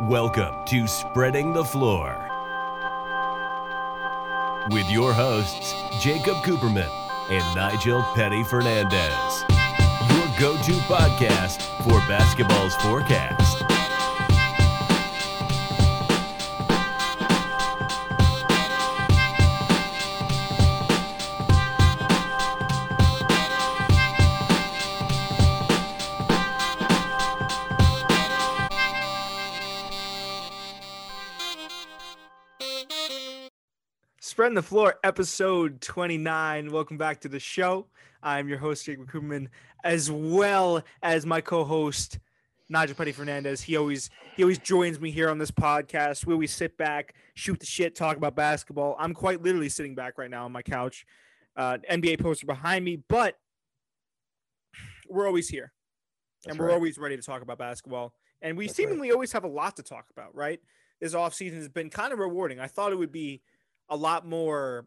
Welcome to Spreading the Floor with your hosts, Jacob Cooperman and Nigel Petty Fernandez. Your go to podcast for basketball's forecast. The Floor, episode 29. Welcome back to the show. I'm your host, Jake McCoopman, as well as my co-host, Nigel Petty Fernandez. He always he always joins me here on this podcast. We always sit back, shoot the shit, talk about basketball. I'm quite literally sitting back right now on my couch. Uh, NBA poster behind me, but we're always here. That's and we're right. always ready to talk about basketball. And we That's right. seemingly always have a lot to talk about, right? This offseason has been kind of rewarding. I thought it would be a lot more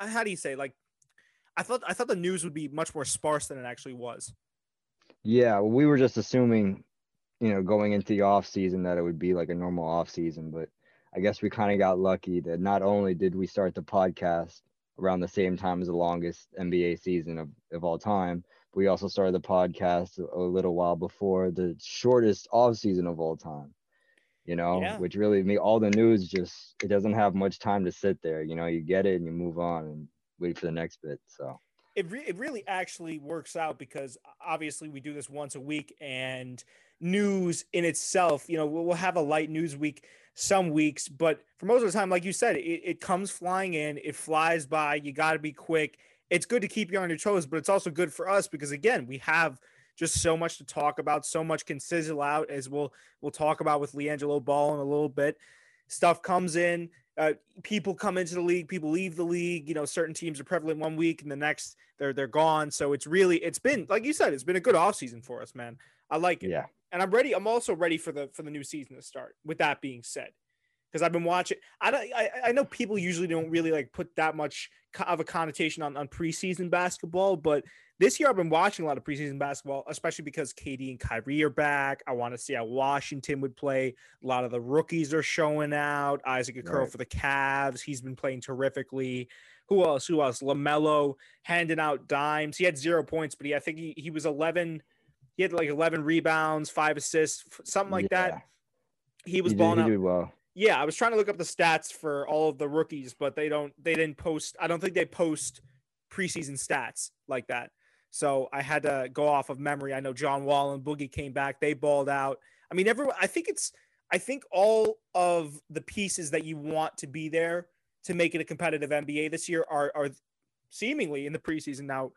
uh, how do you say like I thought I thought the news would be much more sparse than it actually was. Yeah, we were just assuming, you know, going into the off season that it would be like a normal off season, but I guess we kind of got lucky that not only did we start the podcast around the same time as the longest NBA season of, of all time, we also started the podcast a little while before the shortest off season of all time. You know, Yeah. which really me all the news just it doesn't have much time to sit there. You know, you get it and you move on and wait for the next bit. So It re- it really actually works out because obviously we do this once a week and news in itself, you know, we'll, we'll have a light news week some weeks, but for most of the time, like you said, it, it comes flying in, it flies by. You got to be quick. It's good to keep you on your toes, but it's also good for us because again, we have just so much to talk about, so much can sizzle out as we'll we'll talk about with LiAngelo Ball in a little bit. Stuff comes in, uh, people come into the league, people leave the league. You know, certain teams are prevalent one week and the next they're they're gone. So it's really it's been like you said, it's been a good offseason for us, man. I like it yeah. and I'm ready. I'm also ready for the for the new season to start. With that being said, because I've been watching. I don't. I, I know people usually don't really like put that much of a connotation on on preseason basketball, but this year I've been watching a lot of preseason basketball, especially because KD and Kyrie are back. I want to see how Washington would play. A lot of the rookies are showing out. Isaac Okoro Right. for the Cavs. He's been playing terrifically. Who else? Who else? Lamelo handing out dimes. He had zero points, but he I think he, he was 11. He had like 11 rebounds, five assists, something like Yeah. that. He was He did, balling he out. well. Yeah, I was trying to look up the stats for all of the rookies, but they don't. They didn't post. I don't think they post preseason stats like that. So I had to go off of memory. I know John Wall and Boogie came back. They balled out. I mean, everyone. I think it's. I think all of the pieces that you want to be there to make it a competitive NBA this year are are seemingly in the preseason. Now,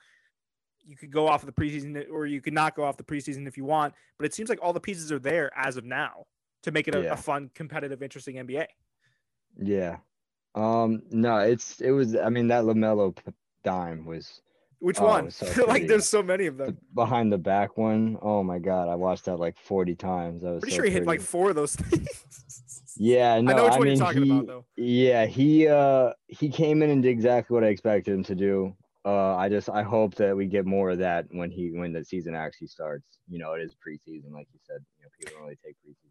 you could go off of the preseason or you could not go off the preseason if you want, but it seems like all the pieces are there as of now to make it a, Yeah. a fun, competitive, interesting NBA. Yeah. Um, no, it's it was I mean that LaMelo dime was Which Oh, one? so like, there's so many of the them. behind the back one. Oh my god, I watched that like 40 times. I was Pretty so sure he hit like four of those things. Yeah, no, I know which one mean, you're talking he, about, though. Yeah, he uh he came in and did exactly what I expected him to do. Uh I just I hope that we get more of that when he when the season actually starts. You know, it is preseason, like you said. You know, people don't really take preseason.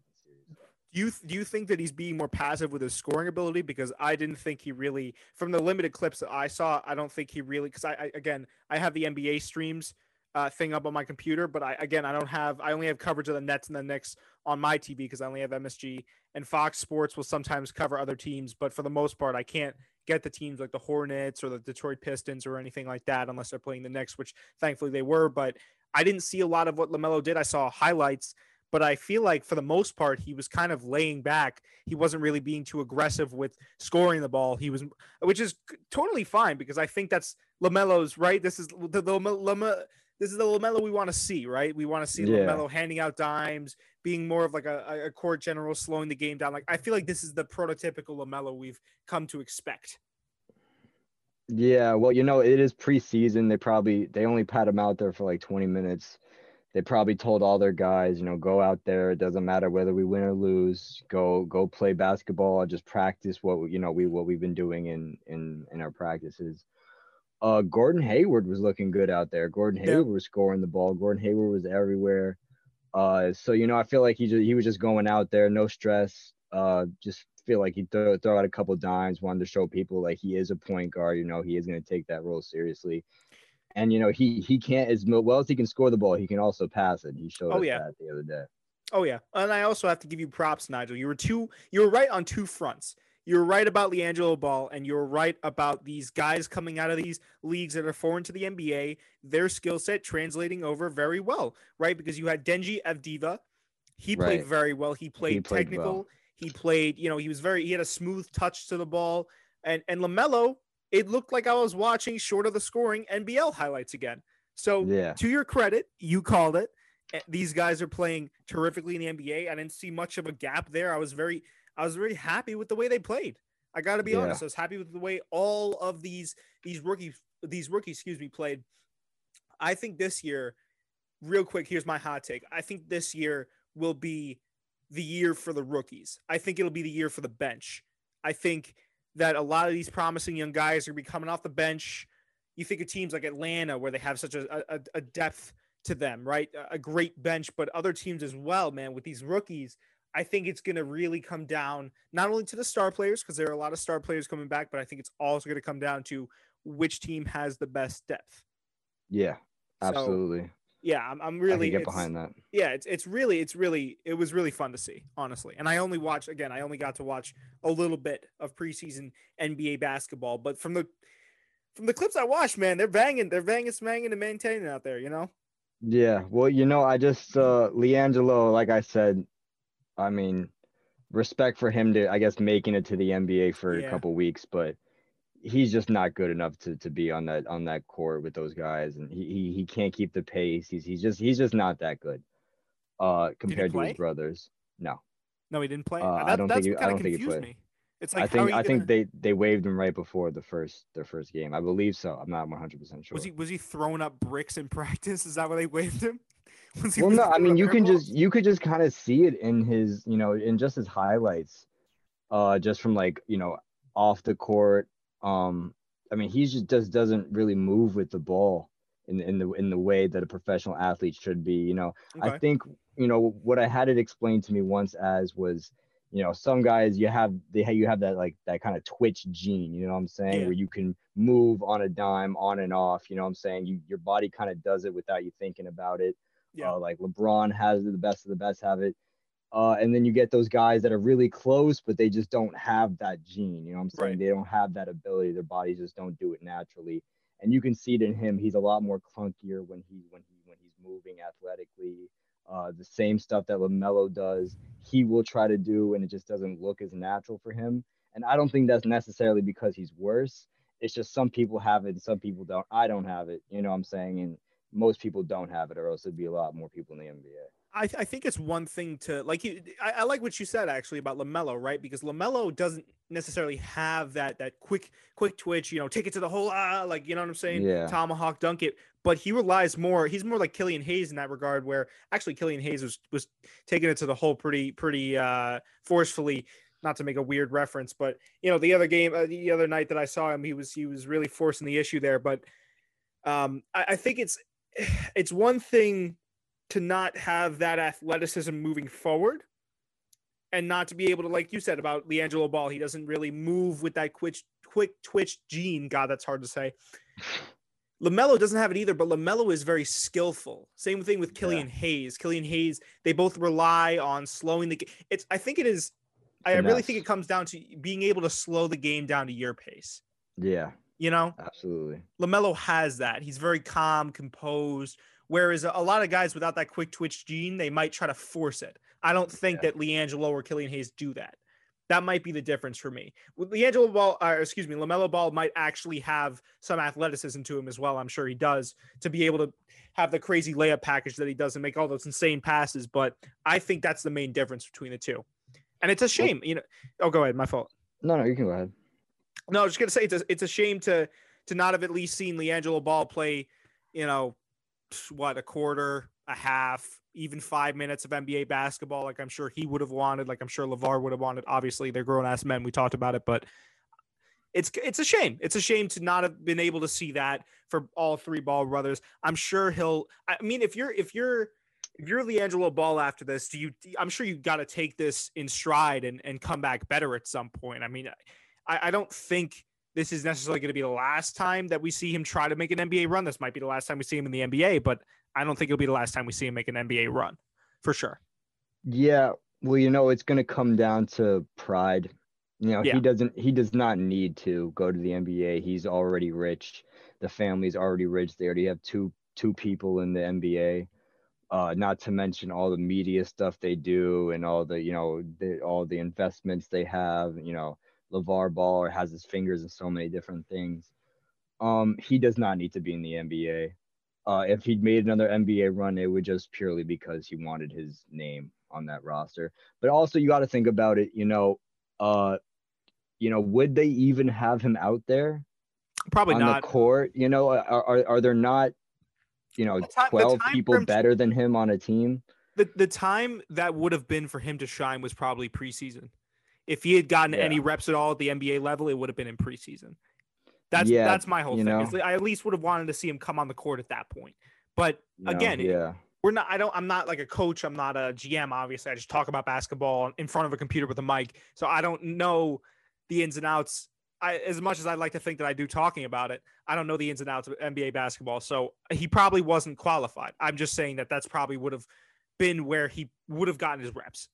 Do you do you think that he's being more passive with his scoring ability? Because I didn't think he really, from the limited clips that I saw, I don't think he really. Because I, I again, I have the NBA streams uh, thing up on my computer, but I again, I don't have. I only have coverage of the Nets and the Knicks on my TV because I only have MSG and Fox Sports will sometimes cover other teams, but for the most part, I can't get the teams like the Hornets or the Detroit Pistons or anything like that unless they're playing the Knicks, which thankfully they were. But I didn't see a lot of what Lamelo did. I saw highlights but I feel like for the most part, he was kind of laying back. He wasn't really being too aggressive with scoring the ball. He was, which is totally fine because I think that's Lamelo's right. This is the, the Lame- this is the Lamelo we want to see, right? We want to see Yeah. Lamelo handing out dimes, being more of like a, a court general, slowing the game down. Like I feel like this is the prototypical Lamelo we've come to expect. Yeah, well, you know, it is preseason. They probably they only pat him out there for like 20 minutes. They probably told all their guys, you know, go out there. It doesn't matter whether we win or lose. Go go play basketball. Just practice what we- you know we what we've been doing in in in our practices. Uh, Gordon Hayward was looking good out there. Gordon Yeah. Hayward was scoring the ball. Gordon Hayward was everywhere. Uh, so you know, I feel like he just, he was just going out there, no stress. Uh, just feel like he throw, throw out a couple dimes, wanted to show people like he is a point guard. You know, he is going to take that role seriously. And you know, he he can't as well as he can score the ball, he can also pass it. He showed Oh, us yeah. that the other day. Oh yeah, and I also have to give you props, Nigel. You were two. You were right on two fronts. You were right about LiAngelo Ball, and you were right about these guys coming out of these leagues that are foreign to the NBA. Their skill set translating over very well, right? Because you had Deni Avdija. He played Right. very well. He played played technical. well. He played. You know, he was very. He had a smooth touch to the ball, and and Lamelo. It looked like I was watching short of the scoring NBL highlights again. So Yeah. to your credit, you called it. Eh, These guys are playing terrifically in the NBA. I didn't see much of a gap there. I was very, I was very happy with the way they played. I got to be Yeah. honest. I was happy with the way all of these these rookies these rookies, excuse me, played. I think this year, real quick, here's my hot take. I think this year will be the year for the rookies. I think it'll be the year for the bench. I think that a lot of these promising young guys are going to be coming off the bench. You think of teams like Atlanta where they have such a, a, a depth to them, right? A- great bench, but other teams as well, man, with these rookies. I think it's going to really come down not only to the star players, because there are a lot of star players coming back, but I think it's also going to come down to which team has the best depth. Yeah. So, Absolutely. Yeah, I'm, I'm really get behind that. yeah, it's it's really it's really it was really fun to see, honestly. And I only watched again, I only got to watch a little bit of preseason NBA basketball, but from the from the clips I watched, man, they're banging, they're banging, smanging, and maintaining out there. You know? Yeah, well, you know, I just uh LiAngelo, like I said, I mean, respect for him to, I guess, making it to the NBA for Yeah. a couple weeks, but he's just not good enough to to be on that on that court with those guys, and he he, he can't keep the pace. He's he's just he's just not that good, uh, compared to his brothers. No, No, he didn't play. Uh, I don't that's think he- I kind of don't think he played. me. It's like I think I think gonna- they they waived him right before the first their first game. I believe so. I'm not 100 percent sure. was he was he throwing up bricks in practice? Is that why they waived him? Well no i mean you can just you could just kind of see it in his you know in just his highlights uh just from like you know off the court um i mean he just does doesn't really move with the ball in in the in the way that a professional athlete should be you know i think you know what i had it explained to me once as was you know some guys you have they you have that like that kind of twitch gene you know what i'm saying Yeah. where you can move on a dime on and off you know what i'm saying you your body kind of does it without you thinking about it Yeah. uh, like LeBron has the best of the best have it. Uh, and then you get those guys that are really close, but they just don't have that gene. You know what I'm saying? Right. They don't have that ability. Their bodies just don't do it naturally. And you can see it in him. He's a lot more clunkier when he when he when he's moving athletically. Uh, the same stuff that Lamelo does, he will try to do, and it just doesn't look as natural for him. And I don't think that's necessarily because he's worse. It's just some people have it, and some people don't. I don't have it. You know what I'm saying? And most people don't have it, or else there'd be a lot more people in the NBA. I, I think it's one thing to like you. I, I like what you said actually about Lamelo, right? Because Lamelo doesn't necessarily have that that quick quick twitch. You know, take it to the hole, ah, like you know what I'm saying? Yeah. Tomahawk dunk it. But he relies more. He's more like Killian Hayes in that regard, where actually Killian Hayes was was taking it to the hole pretty pretty uh, forcefully. Not to make a weird reference, but you know the other game, uh, the other night that I saw him, he was he was really forcing the issue there. But um, I, I think it's it's one thing to not have that athleticism moving forward and not to be able to, like you said about LiAngelo Ball, he doesn't really move with that quick, quick twitch gene. God, that's hard to say. LaMelo doesn't have it either, but LaMelo is very skillful. Same thing with Killian Hayes. Killian Hayes, they both rely on slowing the game. It's, I think it is, I really think it comes down to being able to slow the game down to your pace. Yeah, You know, absolutely. LaMelo has that. He's very calm, composed. Whereas a lot of guys without that quick twitch gene, they might try to force it. I don't think Yeah. that LiAngelo or Killian Hayes do that. That might be the difference for me. LiAngelo Ball, uh, excuse me, Lamelo Ball might actually have some athleticism to him as well. I'm sure he does to be able to have the crazy layup package that he does and make all those insane passes. But I think that's the main difference between the two. And it's a shame, you know. Oh, go ahead. My fault. No, no, you can go ahead. No, I was just gonna say it's a, it's a shame to to not have at least seen LiAngelo Ball play, you know, what a quarter, a half, even five minutes of NBA basketball. Like I'm sure he would have wanted. Like I'm sure Levar would have wanted. Obviously, they're grown ass men. We talked about it, but it's it's a shame. It's a shame to not have been able to see that for all three Ball brothers. I'm sure he'll. I mean, if you're if you're if you're LiAngelo Ball after this, do you? I'm sure you got to take this in stride and and come back better at some point. I mean, I, I don't think this is necessarily going to be the last time that we see him try to make an NBA run. This might be the last time we see him in the NBA, but I don't think it'll be the last time we see him make an NBA run for sure. Yeah, well, you know, it's going to come down to pride. You know, Yeah. he doesn't he does not need to go to the NBA. He's already rich. The family's already rich. They already have two two people in the NBA. Uh, not to mention all the media stuff they do and all the, you know, the, all the investments they have, you know, LeVar Ball has his fingers in so many different things. Um, he does not need to be in the NBA. Uh, if he'd made another NBA run, it would just purely because he wanted his name on that roster. But also, you got to think about it. You know, uh, you know, would they even have him out there Probably not. the court? You know, are are, are there not, you know, The ti- the twelve people frame- better than him on a team? the the time that would have been for him to shine was probably preseason. If he had gotten Yeah. any reps at all at the NBA level, it would have been in preseason. That's Yeah, that's my whole thing. know. I at least would have wanted to see him come on the court at that point. But know, Again, yeah, we're not. I don't. I'm not like a coach. I'm not a GM. Obviously, I just talk about basketball in front of a computer with a mic. So I don't know the ins and outs. I, as much as I'd like to think that I do talking about it, I don't know the ins and outs of NBA basketball. So he probably wasn't qualified. I'm just saying that that's probably would have been where he would have gotten his reps.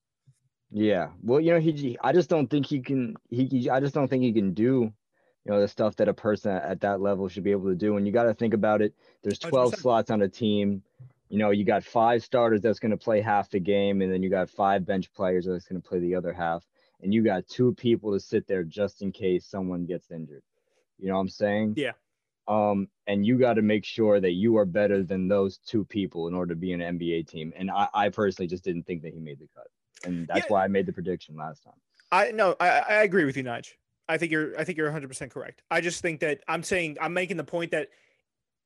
Yeah. Well, you know, he. I just don't think he can. He. I just don't think he can do. You know the stuff that a person at at that level should be able to do. And you got to think about it. There's 12 100%. slots on a team. You know, you got five starters that's going to play half the game, and then you got five bench players that's going to play the other half. And you got two people to sit there just in case someone gets injured. You know what I'm saying? Yeah. Um, and you got to make sure that you are better than those two people in order to be an NBA team. And I, I personally just didn't think that he made the cut, and that's Yeah. why I made the prediction last time. I no, I, I agree with you, Nige. I think you're I think you're 100 percent correct. I just think that I'm saying I'm making the point that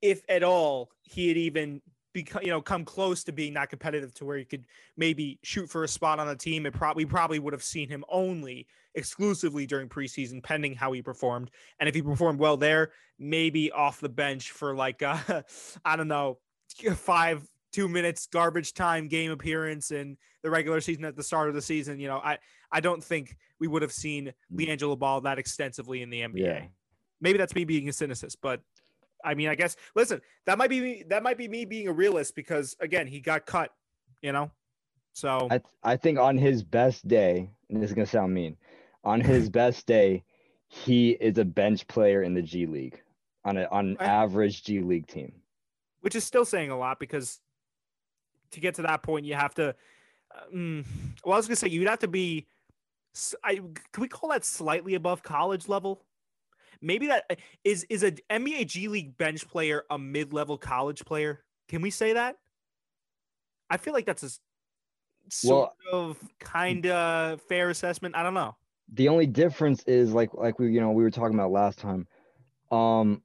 if at all he had even become you know come close to being that competitive to where he could maybe shoot for a spot on the team, it probably probably would have seen him only exclusively during preseason, pending how he performed. And if he performed well there, maybe off the bench for like uh, I don't know five two minutes garbage time game appearance in the regular season at the start of the season. You know, I I don't think we would have seen mm. LiAngelo Ball that extensively in the NBA. Yeah. Maybe that's me being a cynicist, but I mean, I guess listen, that might be me, that might be me being a realist because again, he got cut, you know. So I th- I think on his best day, and this is gonna sound mean, on his best day, he is a bench player in the G League on a on an I- average G League team. which is still saying a lot because to get to that point, you have to. mm, well, I was gonna say you'd have to be. I can we call that slightly above college level? Maybe that is is a NBA G League bench player a mid level college player. Can we say that? I feel like that's a sort of kind of fair assessment. I don't know. The only difference is like like we you know we were talking about last time, um,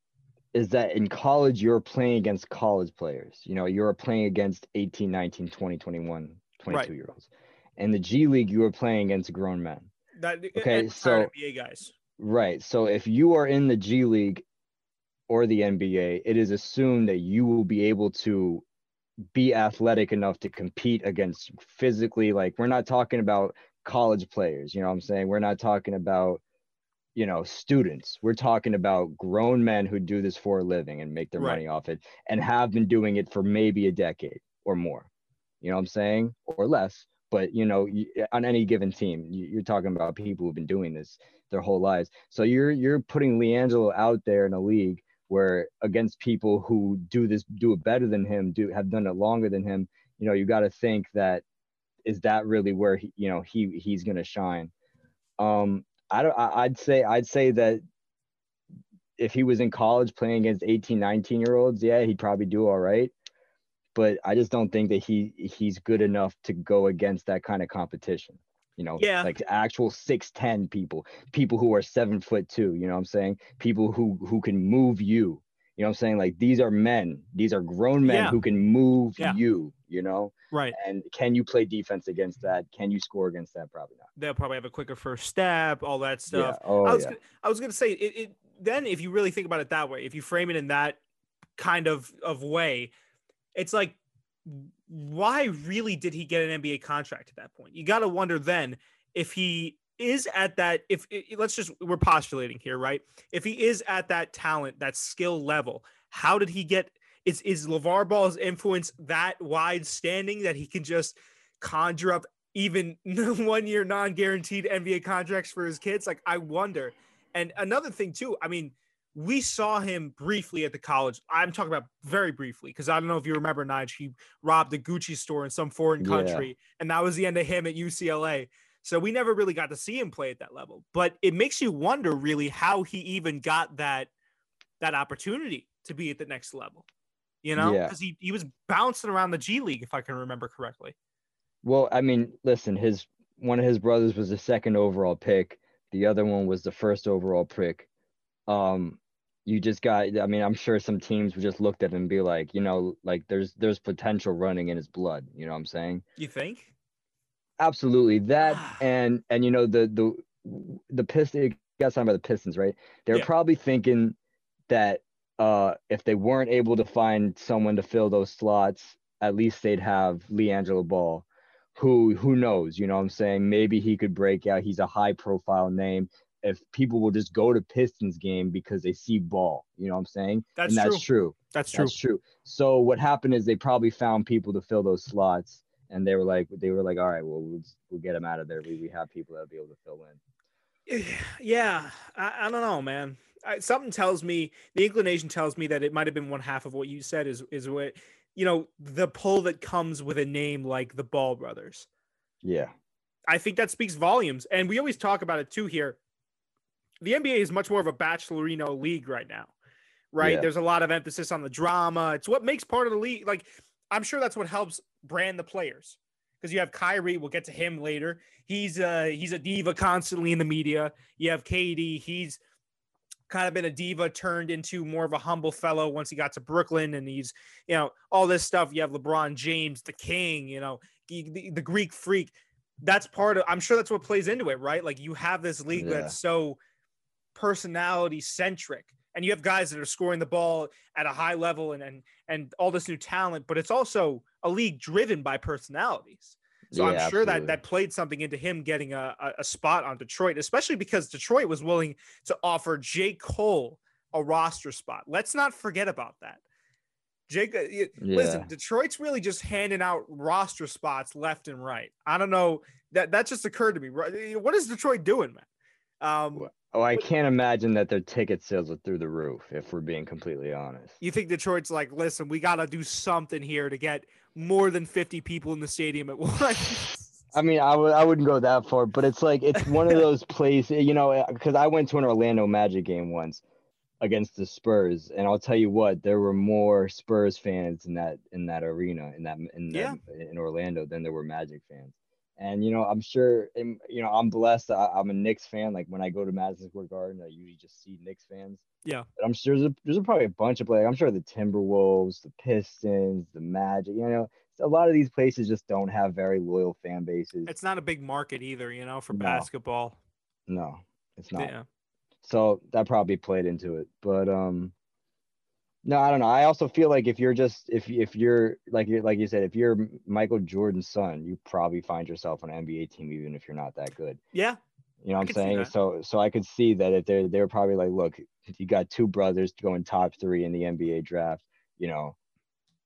is that in college you're playing against college players. You know you're playing against 18, 19, 20, 21, 22 Right. year olds. In the G League you are playing against grown men. That Okay, so- NBA guys. Right. So if you are in the G League or the NBA, it is assumed that you will be able to be athletic enough to compete against physically like we're not talking about college players, you know what I'm saying? We're not talking about you know students. We're talking about grown men who do this for a living and make their Right. money off it and have been doing it for maybe a decade or more. You know what I'm saying? Or less. But you know, on any given team, you- you're talking about people who've been doing this their whole lives. So you're you're putting LiAngelo out there in a league where against people who do this do it better than him, do have done it longer than him. You know, you got to think that is that really where he, you know he he's gonna shine. Um, I don't. I, I'd say I'd say that if he was in college playing against 18, 19 year olds, yeah, he'd probably do all right. But I just don't think that he he's good enough to go against that kind of competition. You know, Yeah. like actual six ten people, people who are seven foot two. You know what I'm saying? People who who can move you. You know what I'm saying? Like these are men. These are grown men Yeah. who can move Yeah. you. You know, Right. and can you play defense against that? Can you score against that? Probably not. They'll probably have a quicker first step, all that stuff. Yeah. Oh I was yeah. gonna, I was gonna say it, it. Then, if you really think about it that way, if you frame it in that kind of of way, it's like why really did he get an NBA contract at that point? You got to wonder then if he is at that if let's just we're postulating here, right? If he is at that talent, that skill level, how did he get is is LeVar Ball's influence that wide standing that he can just conjure up even one year non-guaranteed NBA contracts for his kids? Like I wonder. And another thing too, I mean, we saw him briefly at the college. I'm talking about very briefly because I don't know if you remember, Nige. He robbed a Gucci store in some foreign country, yeah. and that was the end of him at UCLA. So we never really got to see him play at that level. But it makes you wonder really how he even got that that opportunity to be at the next level. You know, because yeah. he, he was bouncing around the G League, if I can remember correctly. Well, I mean, listen, his one of his brothers was the second overall pick. The other one was the first overall pick. Um, you just got i mean i'm sure some teams would just looked at him and be like you know like there's there's potential running in his blood you know what i'm saying you think absolutely that and and you know the the the pistons got signed by the pistons right they're yeah. probably thinking that uh if they weren't able to find someone to fill those slots at least they'd have LiAngelo Ball who who knows you know what i'm saying maybe he could break out he's a high profile name if people will just go to Pistons game because they see ball. You know what I'm saying? That's and that's true. true. That's true. That's true. So what happened is they probably found people to fill those slots, and they were like, they were like, all right, well, we'll, we'll get them out of there. We, we have people that'll be able to fill in. Eh, yeah, I, I don't know, man. I, something tells me the inclination tells me that it might have been one half of what you said is is what you know the pull that comes with a name like the Ball brothers. Yeah. I think that speaks volumes. And we always talk about it too here the NBA is much more of a bachelorino league right now, right? Yeah. There's a lot of emphasis on the drama. It's what makes part of the league. Like, I'm sure that's what helps brand the players because you have Kyrie. We'll get to him later. He's uh he's a diva constantly in the media. You have KD. He's kind of been a diva turned into more of a humble fellow once he got to Brooklyn and he's you know all this stuff. You have LeBron James, the king. You know the, the Greek freak. That's part of. I'm sure that's what plays into it, right? Like you have this league yeah. that's so personality centric and you have guys that are scoring the ball at a high level and and and all this new talent but it's also a league driven by personalities so yeah, i'm sure absolutely. that that played something into him getting a, a spot on detroit especially because detroit was willing to offer j cole a roster spot let's not forget about that Jake, uh, yeah. listen, Detroit's really just handing out roster spots left and right. I don't know that that just occurred to me. What is Detroit doing, man? Um, oh, I can't imagine that their ticket sales are through the roof. If we're being completely honest, you think Detroit's like, listen, we got to do something here to get more than fifty people in the stadium at once. I mean, I w- I wouldn't go that far, but it's like it's one of those places, you know, eh, because I went to an Orlando Magic game once against the Spurs, and I'll tell you what, there were more Spurs fans in that in that arena in that in that, yeah. in Orlando than there were Magic fans. And you know, I'm sure, you know, I'm blessed. I, am a Knicks fan. Like when I go to Madison Square Garden, I usually just see Knicks fans. Yeah. But I'm sure there's, a, there's probably a bunch of players. I'm sure the Timberwolves, the Pistons, the Magic. You know, a lot of these places just don't have very loyal fan bases. It's not a big market either, you know, for no. basketball. No, it's not. Yeah. So that probably played into it, but um, no, I don't know. I also feel like if you're just if if you're like you like you said, if you're Michael Jordan's son, you probably find yourself on an NBA team even if you're not that good. Yeah. You know what I'm saying? So so I could see that if they're they're probably like, look, you got two brothers going top three in the NBA draft, you know,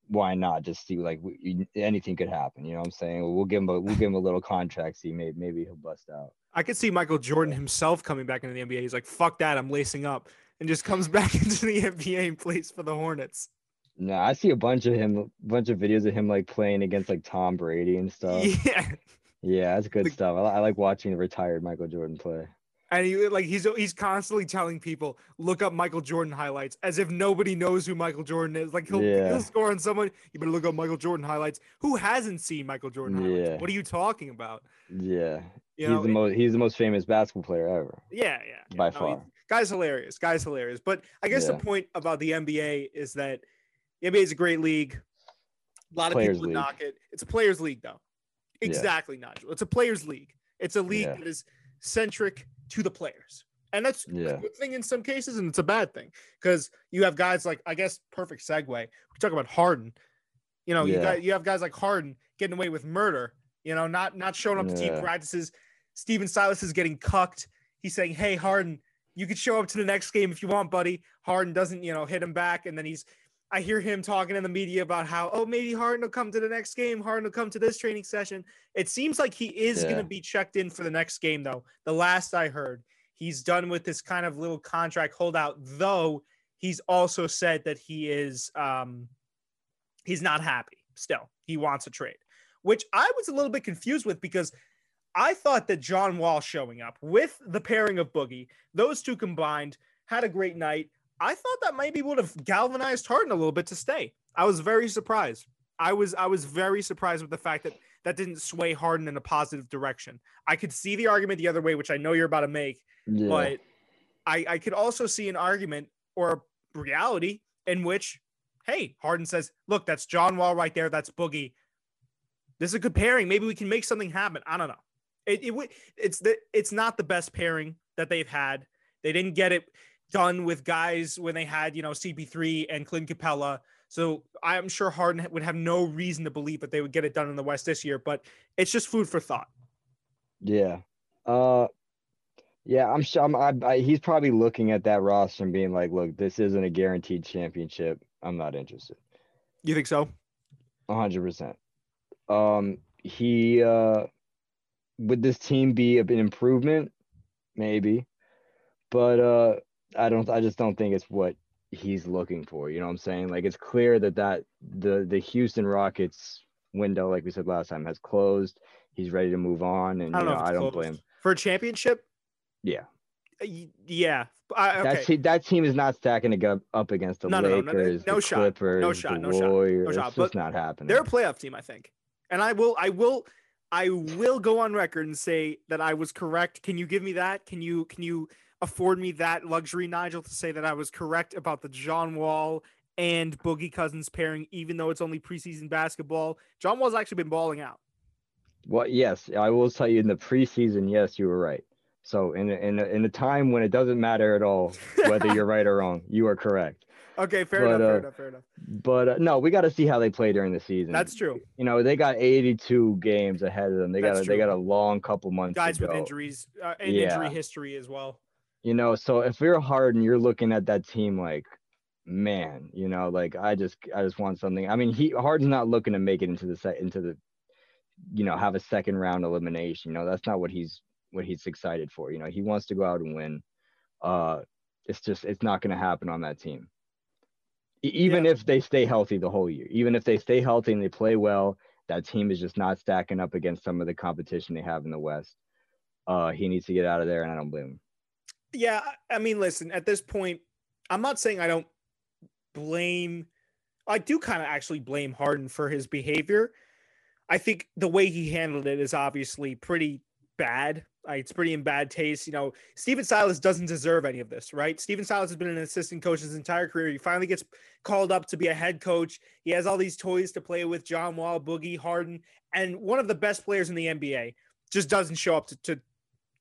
why not just see like we, anything could happen? You know what I'm saying? We'll give him a we'll give him a little contract, see maybe maybe he'll bust out. I could see Michael Jordan himself coming back into the NBA. He's like, fuck that, I'm lacing up and just comes back into the NBA and plays for the Hornets. No, I see a bunch of him, a bunch of videos of him like playing against like Tom Brady and stuff. Yeah, yeah, that's good stuff. I, I, like watching the retired Michael Jordan play. And he like he's he's constantly telling people look up Michael Jordan highlights as if nobody knows who Michael Jordan is. Like he'll, yeah. he'll score on someone, you better look up Michael Jordan highlights. Who hasn't seen Michael Jordan highlights? Yeah. What are you talking about? Yeah, you he's know, the most he's the most famous basketball player ever. Yeah, yeah, by far. Guy's hilarious. Guy's hilarious. But I guess yeah. the point about the NBA is that the NBA is a great league. A lot players of people league. knock it. It's a players' league, though. Exactly, yeah. Nigel. It's a players' league. It's a league yeah. that is centric to the players. And that's yeah. a good thing in some cases, and it's a bad thing because you have guys like, I guess, perfect segue. We talk about Harden. You know, you got you have guys like Harden getting away with murder. You know, not not showing up to team practices. Stephen Silas is getting cucked. He's saying, "Hey, Harden, you could show up to the next game if you want, buddy." Harden doesn't, you know, hit him back, and then he's. I hear him talking in the media about how, oh, maybe Harden will come to the next game. Harden will come to this training session. It seems like he is going to be checked in for the next game, though. The last I heard, he's done with this kind of little contract holdout, though he's also said that he is um he's not happy still. He wants a trade, which I was a little bit confused with because I thought that John Wall showing up with the pairing of Boogie, those two combined, had a great night. I thought that maybe would have galvanized Harden a little bit to stay. I was very surprised. I was I was very surprised with the fact that that didn't sway Harden in a positive direction. I could see the argument the other way, which I know you're about to make, Yeah. but I, I could also see an argument or a reality in which, hey, Harden says, look, that's John Wall right there. That's Boogie. This is a good pairing. Maybe we can make something happen. I don't know. It, it would- it's the it's not the best pairing that they've had. They didn't get it done with guys when they had you know CP3 and Clint Capela. So I'm sure Harden would have no reason to believe that they would get it done in the West this year. But it's just food for thought. Yeah. Uh yeah, I'm sure I'm, I, I, he's probably looking at that roster and being like, look, this isn't a guaranteed championship. I'm not interested. You think so? A hundred percent. Um he uh would this team be an improvement? Maybe. But uh I don't I just don't think it's what he's looking for. You know what I'm saying? Like it's clear that that the the Houston Rockets window, like we said last time, has closed. He's ready to move on, and I don't know, know. I don't blame. for a championship. Yeah. Uh, Yeah. Okay. That team, that team is not stacking to up against the No, no, no, no, Lakers, no the shot. Clippers, No shot, the no shot, no shot. It's just But not happening. They're a playoff team, I think. And I will, I will, I will go on record and say that I was correct. Can you give me that? Can you, can you afford me that luxury, Nigel, to say that I was correct about the John Wall and Boogie Cousins pairing, even though it's only preseason basketball? John Wall's actually been balling out. Well, yes, I will tell you in the preseason, yes, you were right. So in in in a time when it doesn't matter at all whether you're right or wrong, you are correct. Okay, fair But, enough, fair uh, enough, fair enough. But uh, no, we got to see how they play during the season. That's true. you know they got 82 games ahead of them. They got a, they got a long couple months. Guys with injuries uh, and Yeah. injury history as well. You know, so if you're Harden, you're looking at that team like, man, you know, like I just I just want something. I mean, he Harden's not looking to make it into the set into the, you know, have a second round elimination. You know, that's not what he's what he's excited for. You know, he wants to go out and win. Uh, it's just it's not going to happen on that team. Even if they stay healthy the whole year, even if they stay healthy and they play well, that team is just not stacking up against some of the competition they have in the West. Uh, he needs to get out of there, and I don't blame him. Yeah, I mean, listen, at this point, I'm not saying I don't blame I do kind of actually blame Harden for his behavior. I think the way he handled it is obviously pretty bad. Uh, it's pretty in bad taste. You know, Stephen Silas doesn't deserve any of this, right? Stephen Silas has been an assistant coach his entire career. He finally gets called up to be a head coach. He has all these toys to play with John Wall, Boogie, Harden, and one of the best players in the NBA just doesn't show up to, to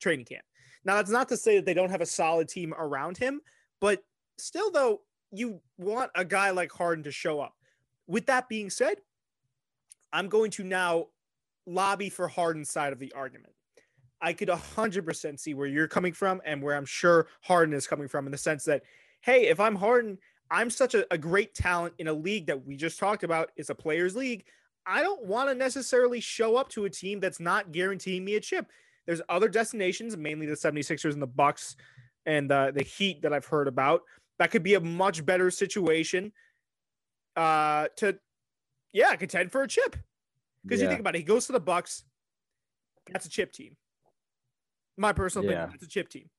training camp. Now, that's not to say that they don't have a solid team around him, but still, though, you want a guy like Harden to show up. With that being said, I'm going to now lobby for Harden's side of the argument. I could 100% see where you're coming from and where I'm sure Harden is coming from in the sense that, hey, if I'm Harden, I'm such a, a great talent in a league that we just talked about is a players' league. I don't want to necessarily show up to a team that's not guaranteeing me a chip. There's other destinations, mainly the 76ers and the Bucks and uh, the Heat that I've heard about. That could be a much better situation uh, to, yeah, contend for a chip. Because you think about it, he goes to the Bucks. That's a chip team. My personal opinion, it's a chip team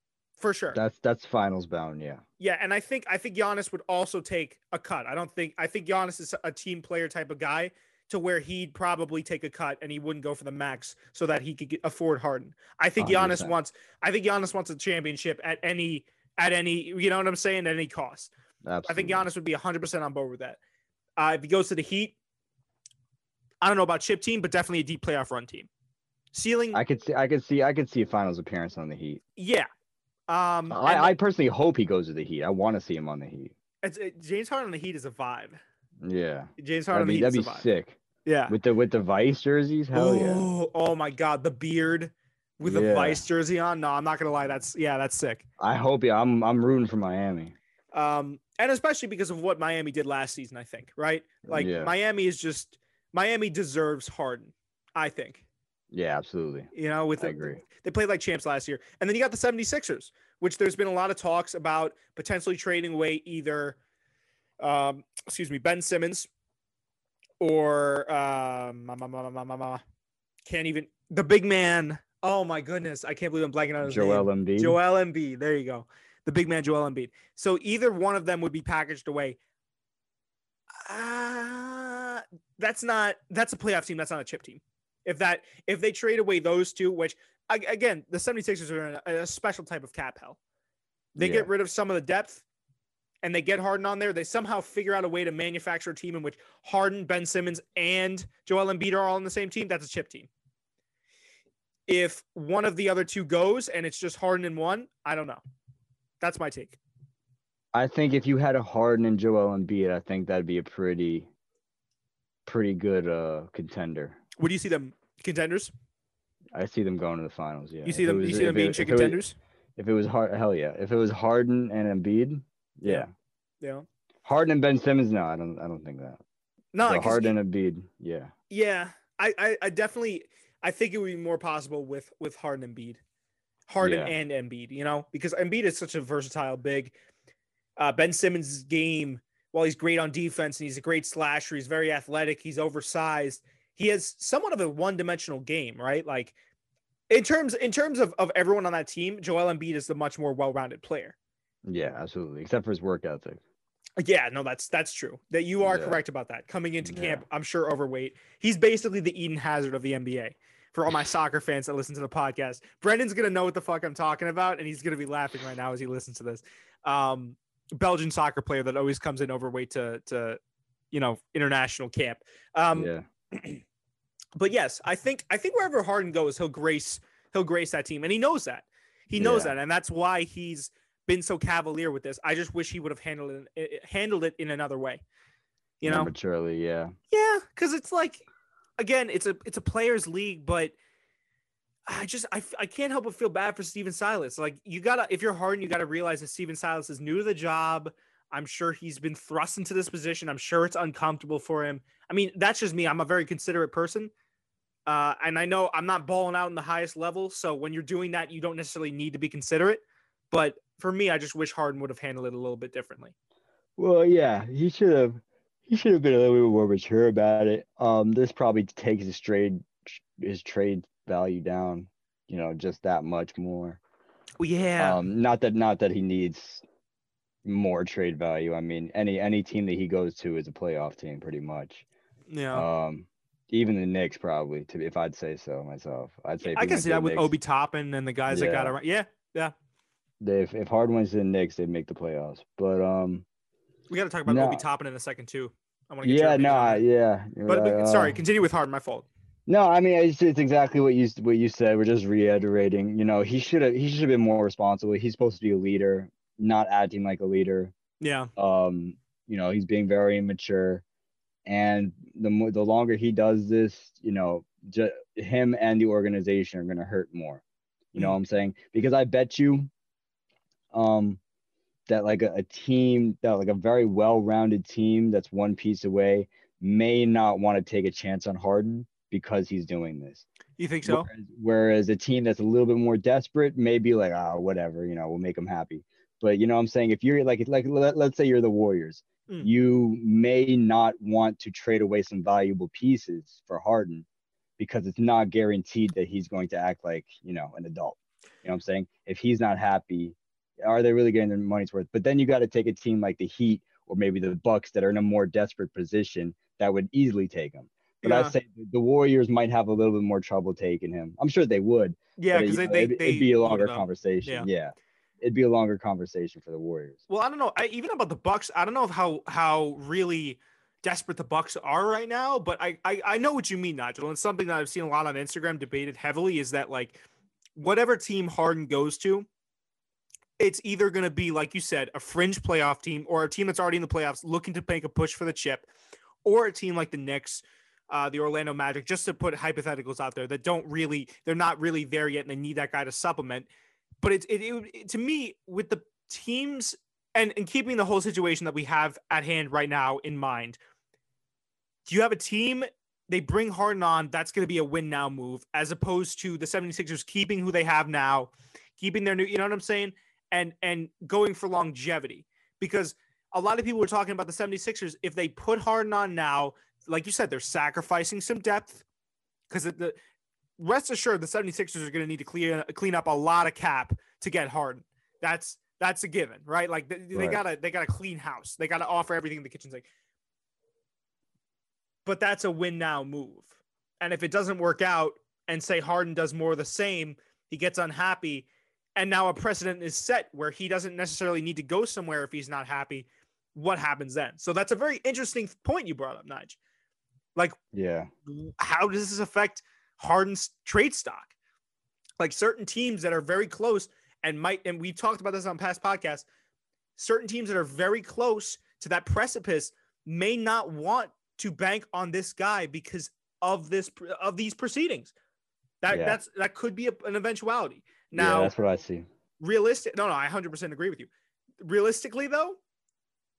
for sure. That's that's finals bound, yeah. Yeah, and I think I think Giannis would also take a cut. I don't think I think Giannis is a team player type of guy to where he'd probably take a cut and he wouldn't go for the max so that he could get, afford Harden. I think Giannis 100%. wants I think Giannis wants a championship at any at any you know what I'm saying at any cost. Absolutely. I think Giannis would be 100% on board with that. Uh, if he goes to the Heat, I don't know about chip team, but definitely a deep playoff run team. Ceiling, I could see I could see I could see a finals appearance on the Heat. yeah. Um, and I, I personally hope he goes to the Heat. I want to see him on the Heat. it's, it, James Harden on the Heat is a vibe. Yeah. James That'd Harden. be, the Heat that'd be sick. Yeah. With the with the Vice jerseys, hell yeah. oh, my God, the beard with the Yeah. Vice jersey on. No, I'm not gonna lie. That's yeah, that's sick. I hope yeah. I'm I'm rooting for Miami. Um, and especially because of what Miami did last season, I think, right? Like Yeah. Miami is just Miami deserves Harden, I think. Yeah, absolutely. You know, with I the- agree. they played like champs last year. And then you got the 76ers, which there's been a lot of talks about potentially trading away either um, excuse me, Ben Simmons or um can't even the big man. Oh my goodness, I can't believe I'm blanking on his Joel name. Embiid. Joel Embiid. There you go. The big man Joel Embiid. So either one of them would be packaged away. Uh, that's not that's a playoff team. That's not a chip team. If that if they trade away those two, which again, the 76ers are in a, a special type of cap hell. They Yeah. get rid of some of the depth and they get Harden on there. They somehow figure out a way to manufacture a team in which Harden, Ben Simmons, and Joel Embiid are all on the same team. That's a chip team. If one of the other two goes and it's just Harden and one, I don't know. That's my take. I think if you had a Harden and Joel Embiid, I think that'd be a pretty, pretty good uh contender. Would you see them contenders? I see them going to the finals. Yeah. You see If them. You see them being shit if it was- If it was hard, hell yeah. If it was Harden and Embiid, yeah. Yeah. Harden and Ben Simmons, no, I don't. I don't think that. No, So Harden and Embiid, yeah. Yeah, I, I, I definitely, I think it would be more possible with with Harden and Embiid, Harden Yeah. and Embiid. You know, because Embiid is such a versatile big. Uh, ben Simmons' game, while he's great on defense and he's a great slasher, he's very athletic, he's oversized. He has somewhat of a one-dimensional game, right? Like in terms in terms of of everyone on that team, Joel Embiid is the much more well-rounded player. Yeah, absolutely. Except for his work ethic. Yeah, no, that's that's true. That you are Yeah. correct about that. Coming into Yeah. camp, I'm sure overweight. He's basically the Eden Hazard of the NBA. For all my soccer fans that listen to the podcast, Brendan's gonna know what the fuck I'm talking about, and he's gonna be laughing right now as he listens to this. Um, Belgian soccer player that always comes in overweight to to, you know, international camp. Um, yeah. but yes, I think I think wherever Harden goes, he'll grace he'll grace that team, and he knows that. He knows Yeah. that, and that's why he's been so cavalier with this. I just wish he would have handled it eh, eh, handled it in another way. You know, maturely, yeah. yeah, because it's like, again, it's a it's a players' league, but I just I, I can't help but feel bad for Stephen Silas. Like you gotta if you're Harden, you gotta realize that Stephen Silas is new to the job. I'm sure he's been thrust into this position. I'm sure it's uncomfortable for him. I mean, that's just me. I'm a very considerate person. Uh, and I know I'm not balling out in the highest level. So when you're doing that, you don't necessarily need to be considerate. But for me, I just wish Harden would have handled it a little bit differently. Well, yeah, he should have. He should have been a little bit more mature about it. Um, this probably takes his trade his trade value down, you know, just that much more. Well, yeah. Um, not that not that he needs more trade value. I mean, any any team that he goes to is a playoff team, pretty much. Yeah. Um, even the Knicks probably, to be, if I'd say so myself. I'd say I can see that with Knicks, Obi Toppin and the guys that got around. Yeah. Yeah. they- If if Harden went to the Knicks, they'd make the playoffs. But um, We got to talk about No. Obi Toppin in a second too. I want to get yeah, no, that. yeah. But, but sorry, uh, continue with Harden. My fault. No, I mean it's, it's exactly what you what you said. We're just reiterating. You know, he should have he should have been more responsible. He's supposed to be a leader, not acting like a leader. Yeah. Um, you know, he's being very immature, and the more the longer he does this, you know, just him and the organization are gonna hurt more. You know Mm. what I'm saying? Because I bet you, um, that like a, a team that like a very well-rounded team that's one piece away may not want to take a chance on Harden because he's doing this. You think so? Whereas, whereas a team that's a little bit more desperate may be like, oh, whatever, you know, we'll make them happy. But you know what I'm saying? If you're like, like let, let's say you're the Warriors, Mm. you may not want to trade away some valuable pieces for Harden because it's not guaranteed that he's going to act like, you know, an adult. You know what I'm saying? If he's not happy, are they really getting their money's worth? But then you got to take a team like the Heat or maybe the Bucks that are in a more desperate position that would easily take him. But Yeah. I say the Warriors might have a little bit more trouble taking him. I'm sure they would. Yeah, because they, they, it'd, they it'd be a longer conversation. Yeah. Yeah. It'd be a longer conversation for the Warriors. Well, I don't know. I, even about the Bucks, I don't know how how really desperate the Bucks are right now, but I, I I know what you mean, Nigel. And something that I've seen a lot on Instagram debated heavily is that like whatever team Harden goes to, it's either going to be like you said, a fringe playoff team or a team that's already in the playoffs looking to make a push for the chip, or a team like the Knicks, uh, the Orlando Magic, just to put hypotheticals out there that don't really, they're not really there yet, and they need that guy to supplement. But it's it, it, it to me with the teams and and keeping the whole situation that we have at hand right now in mind. Do you have a team they bring Harden on, that's going to be a win now move, as opposed to the 76ers keeping who they have now, keeping their new, you know what I'm saying? And and going for longevity. Because a lot of people were talking about the 76ers. If they put Harden on now, like you said, they're sacrificing some depth. Because the rest assured the 76ers are going to need to clean clean up a lot of cap to get Harden. That's that's a given, right? Like they, they Right. gotta they gotta clean house. They gotta offer everything in the kitchen sink but that's a win now move. And if it doesn't work out and say Harden does more of the same, he gets unhappy. And now a precedent is set where he doesn't necessarily need to go somewhere if he's not happy. What happens then? So that's a very interesting point you brought up, Nige. Like, Yeah. how does this affect Harden's trade stock? Like certain teams that are very close and might, and we talked about this on past podcasts, certain teams that are very close to that precipice may not want to bank on this guy because of this of these proceedings. That Yeah. that's that could be a, an eventuality. yeah, Now, that's what I see. realistic no no i 100% agree with you realistically though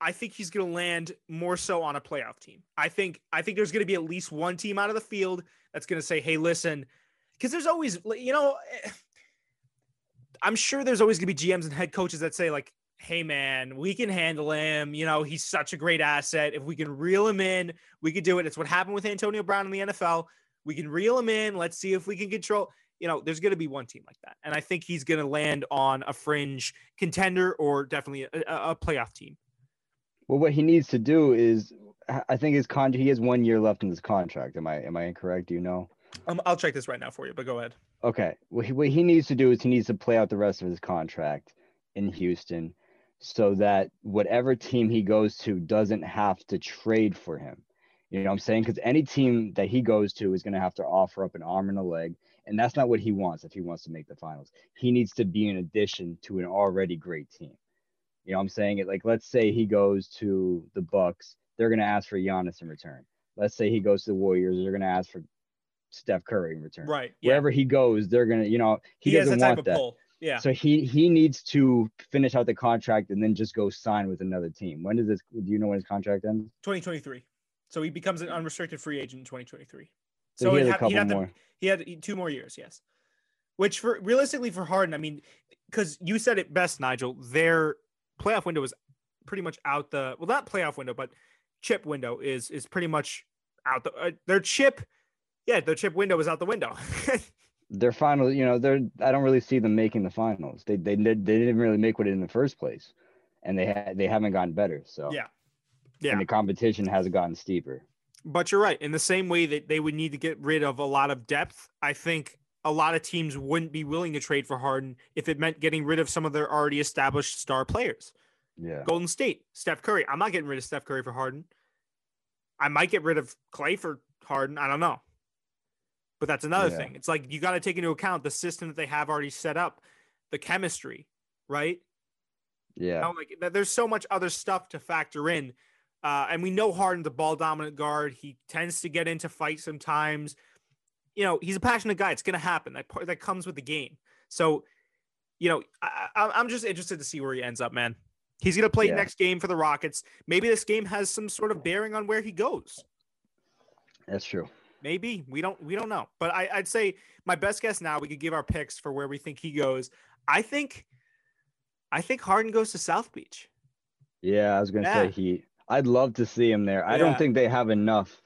i think he's going to land more so on a playoff team. I think i think there's going to be at least one team out of the field that's going to say hey listen because there's always you know eh, i'm sure there's always going to be gms and head coaches that say like hey man we can handle him. You know he's such a great asset. If we can reel him in we could do it. It's what happened with antonio brown in the nfl we can reel him in. Let's see if we can control you know, there's going to be one team like that. And I think he's going to land on a fringe contender or definitely a, a a playoff team. Well, what he needs to do is, I- think his con he has one year left in his contract. Am I am I incorrect? Do you know? Um, I'll check this right now for you, but go ahead. Okay. What he, what he needs to do is he needs to play out the rest of his contract in Houston so that whatever team he goes to doesn't have to trade for him. You know what I'm saying? Because any team that he goes to is going to have to offer up an arm and a leg. And that's not what he wants if he wants to make the finals. He needs to be an addition to an already great team. You know what I'm saying? It like let's say he goes to the Bucks, they're gonna ask for Giannis in return. Let's say he goes to the Warriors, they're gonna ask for Steph Curry in return Right. Yeah. wherever he goes, they're gonna, you know, he, He, doesn't want that. pull. Yeah. So he he needs to finish out the contract and then just go sign with another team. When does this? Do you know when his contract ends? 2023. So he becomes an unrestricted free agent in 2023. So, So he he'd a have- he'd couple have to- more. He had two more years, yes. Which for realistically for Harden, I mean, because you said it best, Nigel. Their playoff window is pretty much out the well, not playoff window, but chip window is is pretty much out the uh, their chip. Yeah, their chip window is out the window. Their final, you know, they're. I don't really see them making the finals. They they they didn't really make it in the first place, and they had they haven't gotten better. So Yeah. yeah. and the competition hasn't gotten steeper. But you're right. In the same way that they would need to get rid of a lot of depth, I think a lot of teams wouldn't be willing to trade for Harden if it meant getting rid of some of their already established star players. Yeah. Golden State, Steph Curry. I'm not getting rid of Steph Curry for Harden. I might get rid of Clay for Harden. I don't know. But that's another Yeah. thing. It's like you got to take into account the system that they have already set up, the chemistry, right? Yeah. know, like there's so much other stuff to factor in. Uh, and we know Harden's a ball dominant guard. He tends to get into fights sometimes. You know, he's a passionate guy. It's going to happen. That part that comes with the game. So, you know, I, I'm just interested to see where he ends up, man. He's going to play Yeah. next game for the Rockets. Maybe this game has some sort of bearing on where he goes. That's true. Maybe we don't we don't know. But I, I'd say my best guess now we could give our picks for where we think he goes. I think I think Harden goes to South Beach. Yeah, I was gonna Yeah. say he. I'd love to see him there. I don't think they have enough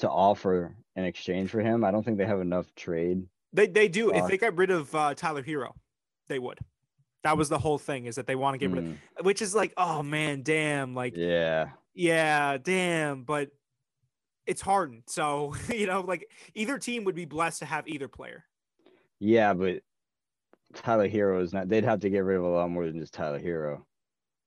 to offer in exchange for him. I don't think they have enough trade. They they do. If they got rid of uh, Tyler Herro, they would. That was the whole thing is that they want to get rid Mm, of, which is like, oh man, damn, like yeah, yeah, damn, but it's Harden. So you know, like either team would be blessed to have either player. yeah, but Tyler Herro is not. They'd have to get rid of a lot more than just Tyler Herro.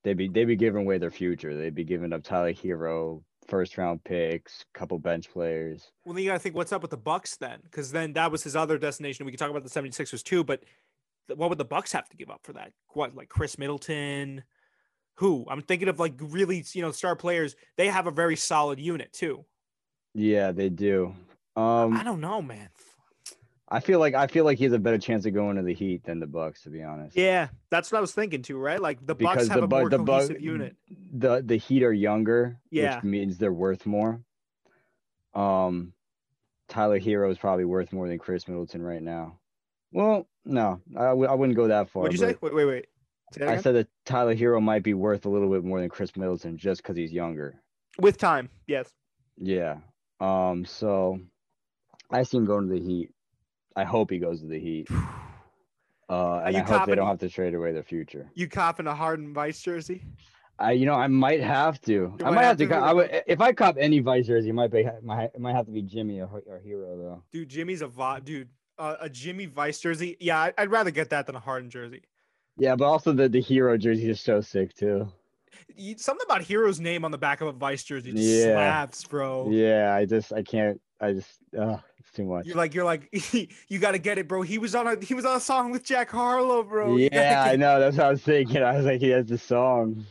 They'd be they'd be giving away their future. They'd be giving up Tyler Herro, first round picks, couple bench players. Well, then you got to think what's up with the Bucks then, because then that was his other destination. We could talk about the 76ers too, but what would the Bucks have to give up for that? What like Khris Middleton? who? I'm thinking of like really, you know, star players. They have a very solid unit too. Yeah, they do. Um, I don't know, man. I feel like I feel like he has a better chance of going to the Heat than the Bucks, to be honest. Yeah, that's what I was thinking too, right? Like the Bucks because have the a more the Bu- cohesive unit. The the Heat are younger, Yeah. which means they're worth more. Um, Tyler Herro is probably worth more than Khris Middleton right now. Well, no, I w- I wouldn't go that far. What'd you say? Wait, wait, wait. Say I said that Tyler Herro might be worth a little bit more than Khris Middleton just because he's younger. With time, yes. Yeah. Um. So I see him going to the Heat. I hope he goes to the Heat. Uh, and you I hope they don't have to trade away their future. You copping a Harden Vice jersey? I, you know, I might have to. I might have have to. to co- I would, if I cop any Vice jersey, it might be, might, it might have to be Jimmy or, or Herro though. Dude, Jimmy's a vi- dude. Uh, a Jimmy Vice jersey. Yeah, I'd rather get that than a Harden jersey. Yeah, but also the the Herro jersey is so sick too. You- Something about Herro's name on the back of a Vice jersey just Yeah. slaps, bro. Yeah, I just, I can't, I just, uh, it's too much. You're like, you're like, you got to get it, bro. He was on a he was on a song with Jack Harlow, bro. Yeah, I know. That's what I was thinking. I was like, he has the song.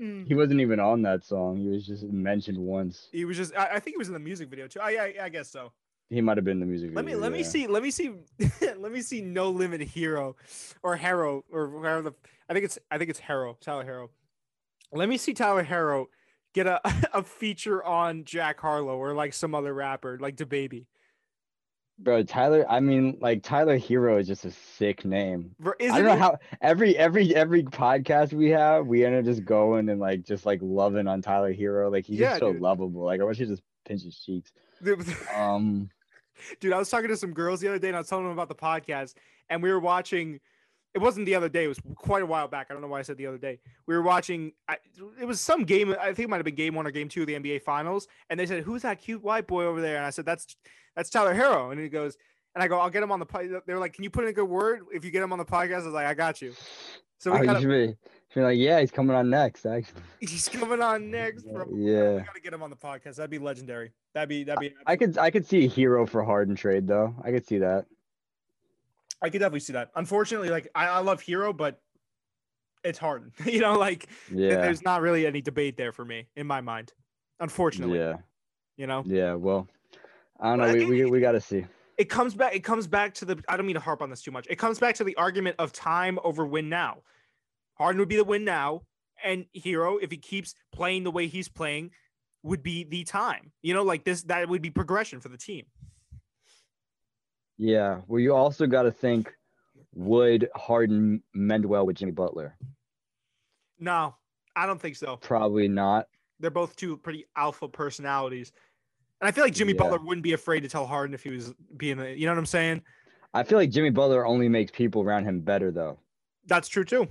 Mm. He wasn't even on that song. He was just mentioned once. He was just. I, I think he was in the music video too. I I, I guess so. He might have been in the music Let me video. let me see let me see let me see No Limit Herro or Herro or whatever the I think it's I think it's Herro Tyler Herro. Let me see Tyler Herro get a a feature on Jack Harlow or like some other rapper like DaBaby. Bro, Tyler. I mean, like Tyler Herro is just a sick name. Ver- I don't know it? how every every every podcast we have, we end up just going and like just like loving on Tyler Herro. Like he's Yeah, just so dude. lovable. Like I wish he just pinch his cheeks. Um, Dude, I was talking to some girls the other day and I was telling them about the podcast and we were watching it wasn't the other day, it was quite a while back. I don't know why I said the other day. We were watching I, it was some game, I think it might have been game 1 or game 2 of the NBA finals and they said, "Who's that cute white boy over there?" And I said, "That's that's Tyler Herro." And he goes and I go, "I'll get him on the pod." They were like, "Can you put in a good word if you get him on the podcast?" I was like, "I got you." So oh, we you kind should be, be like, yeah, he's coming on next. Actually, he's coming on next, bro. Yeah. We got to get him on the podcast. That'd be legendary. That'd be that'd be I could I could see a Herro for Harden trade though. I could see that. I could definitely see that. Unfortunately, like I, I love Herro, but it's Harden. you know, like Yeah, there's not really any debate there for me in my mind. Unfortunately, yeah, you know, yeah. Well, I don't know. But We, it- we we got to see. it comes back. It comes back to the. I don't mean to harp on this too much. It comes back to the argument of time over win now. Harden would be the win now, and Herro, if he keeps playing the way he's playing, would be the time. You know, like this. That would be progression for the team. Yeah. Well, you also got to think, would Harden mend well with Jimmy Butler? No, I don't think so. Probably not. they're both two pretty alpha personalities. And I feel like Jimmy Yeah. Butler wouldn't be afraid to tell Harden if he was being a, you know what I'm saying? I feel like Jimmy Butler only makes people around him better though. That's true too.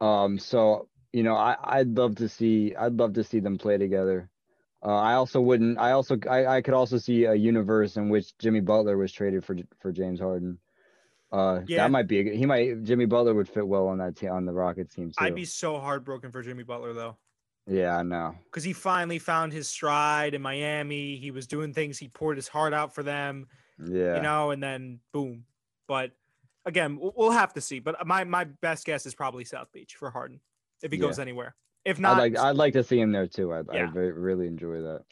Um, so you know, I I'd love to see I'd love to see them play together. Uh, I also wouldn't. I also I, I could also see a universe in which Jimmy Butler was traded for for James Harden. Uh, Yeah. that might be a, good- he might Jimmy Butler would fit well on that team on the Rockets team too. I'd be so heartbroken for Jimmy Butler though. yeah, I know. Because he finally found his stride in Miami. He was doing things, he poured his heart out for them, Yeah, you know, and then boom. But again, we'll, we'll have to see. But my my best guess is probably South Beach for Harden if he goes anywhere. If I'd not, like I'd like to see him there too. I'd, Yeah. I'd really enjoy that.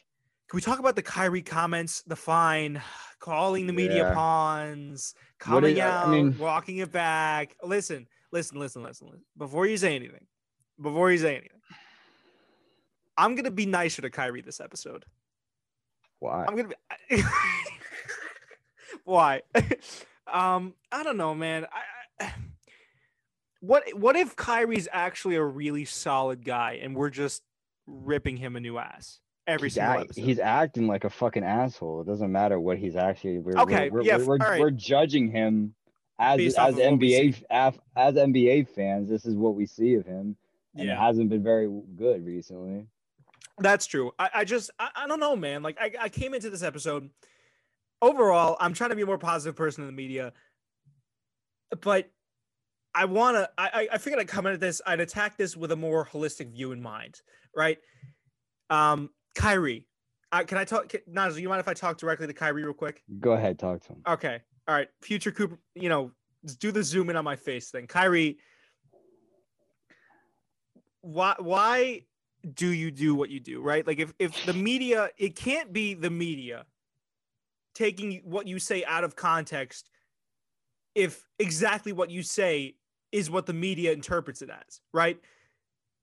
Can we talk about the Kyrie comments, the fine, calling the media Yeah. pawns, coming is- I- I out, mean- walking it back? Listen, listen, listen, listen, listen. Before you say anything, before you say anything, I'm gonna be nicer to Kyrie this episode. Why? I'm gonna be. Why? um, I don't know, man. I, I what what if Kyrie's actually a really solid guy and we're just ripping him a new ass every he's, single act- episode? he's acting like a fucking asshole. It doesn't matter what he's actually. We're, Okay, we're, yeah, we're, we're, right. we're judging him as Based as of what we NBA af- as NBA fans. This is what we see of him, and it hasn't been very good recently. That's true. I, I just I, I don't know, man. Like I, I came into this episode. Overall, I'm trying to be a more positive person in the media. But I wanna I I- I figured I'd come at this, I'd attack this with a more holistic view in mind, right? Um Kyrie. Uh, can I talk can, Naz, you mind if I talk directly to Kyrie real quick? Go ahead, talk to him. Okay. All right. Future Cooper, you know, just do the zoom in on my face thing. Kyrie, why why do you do what you do, right? Like if if the media, it can't be the media taking what you say out of context if exactly what you say is what the media interprets it as, right?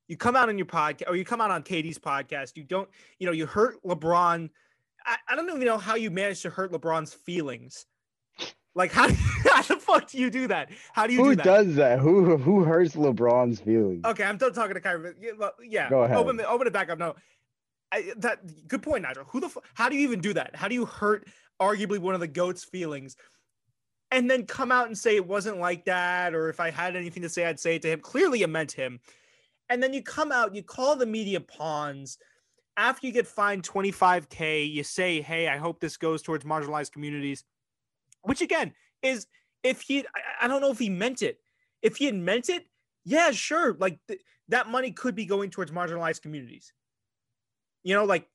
You come out on your podcast or you come out on KD's podcast, you don't, you know, you hurt LeBron. I, I don't even know how you managed to hurt LeBron's feelings. Like how, how the fuck do you do that? How do you Who do that? does that? Who who hurts LeBron's feelings? Okay, I'm done talking to Kyrie. Yeah, yeah. Go ahead. Open, open it back up. No, I, that good point, Nigel. Who the fu- how do you even do that? How do you hurt arguably one of the goats' feelings, and then come out and say it wasn't like that, or if I had anything to say, I'd say it to him. Clearly, it meant him. And then you come out, you call the media pawns. After you get fined 25k, you say, "Hey, I hope this goes towards marginalized communities," which again is if he, I, don't know if he meant it. If he had meant it, yeah, sure. Like th- that money could be going towards marginalized communities. You know, like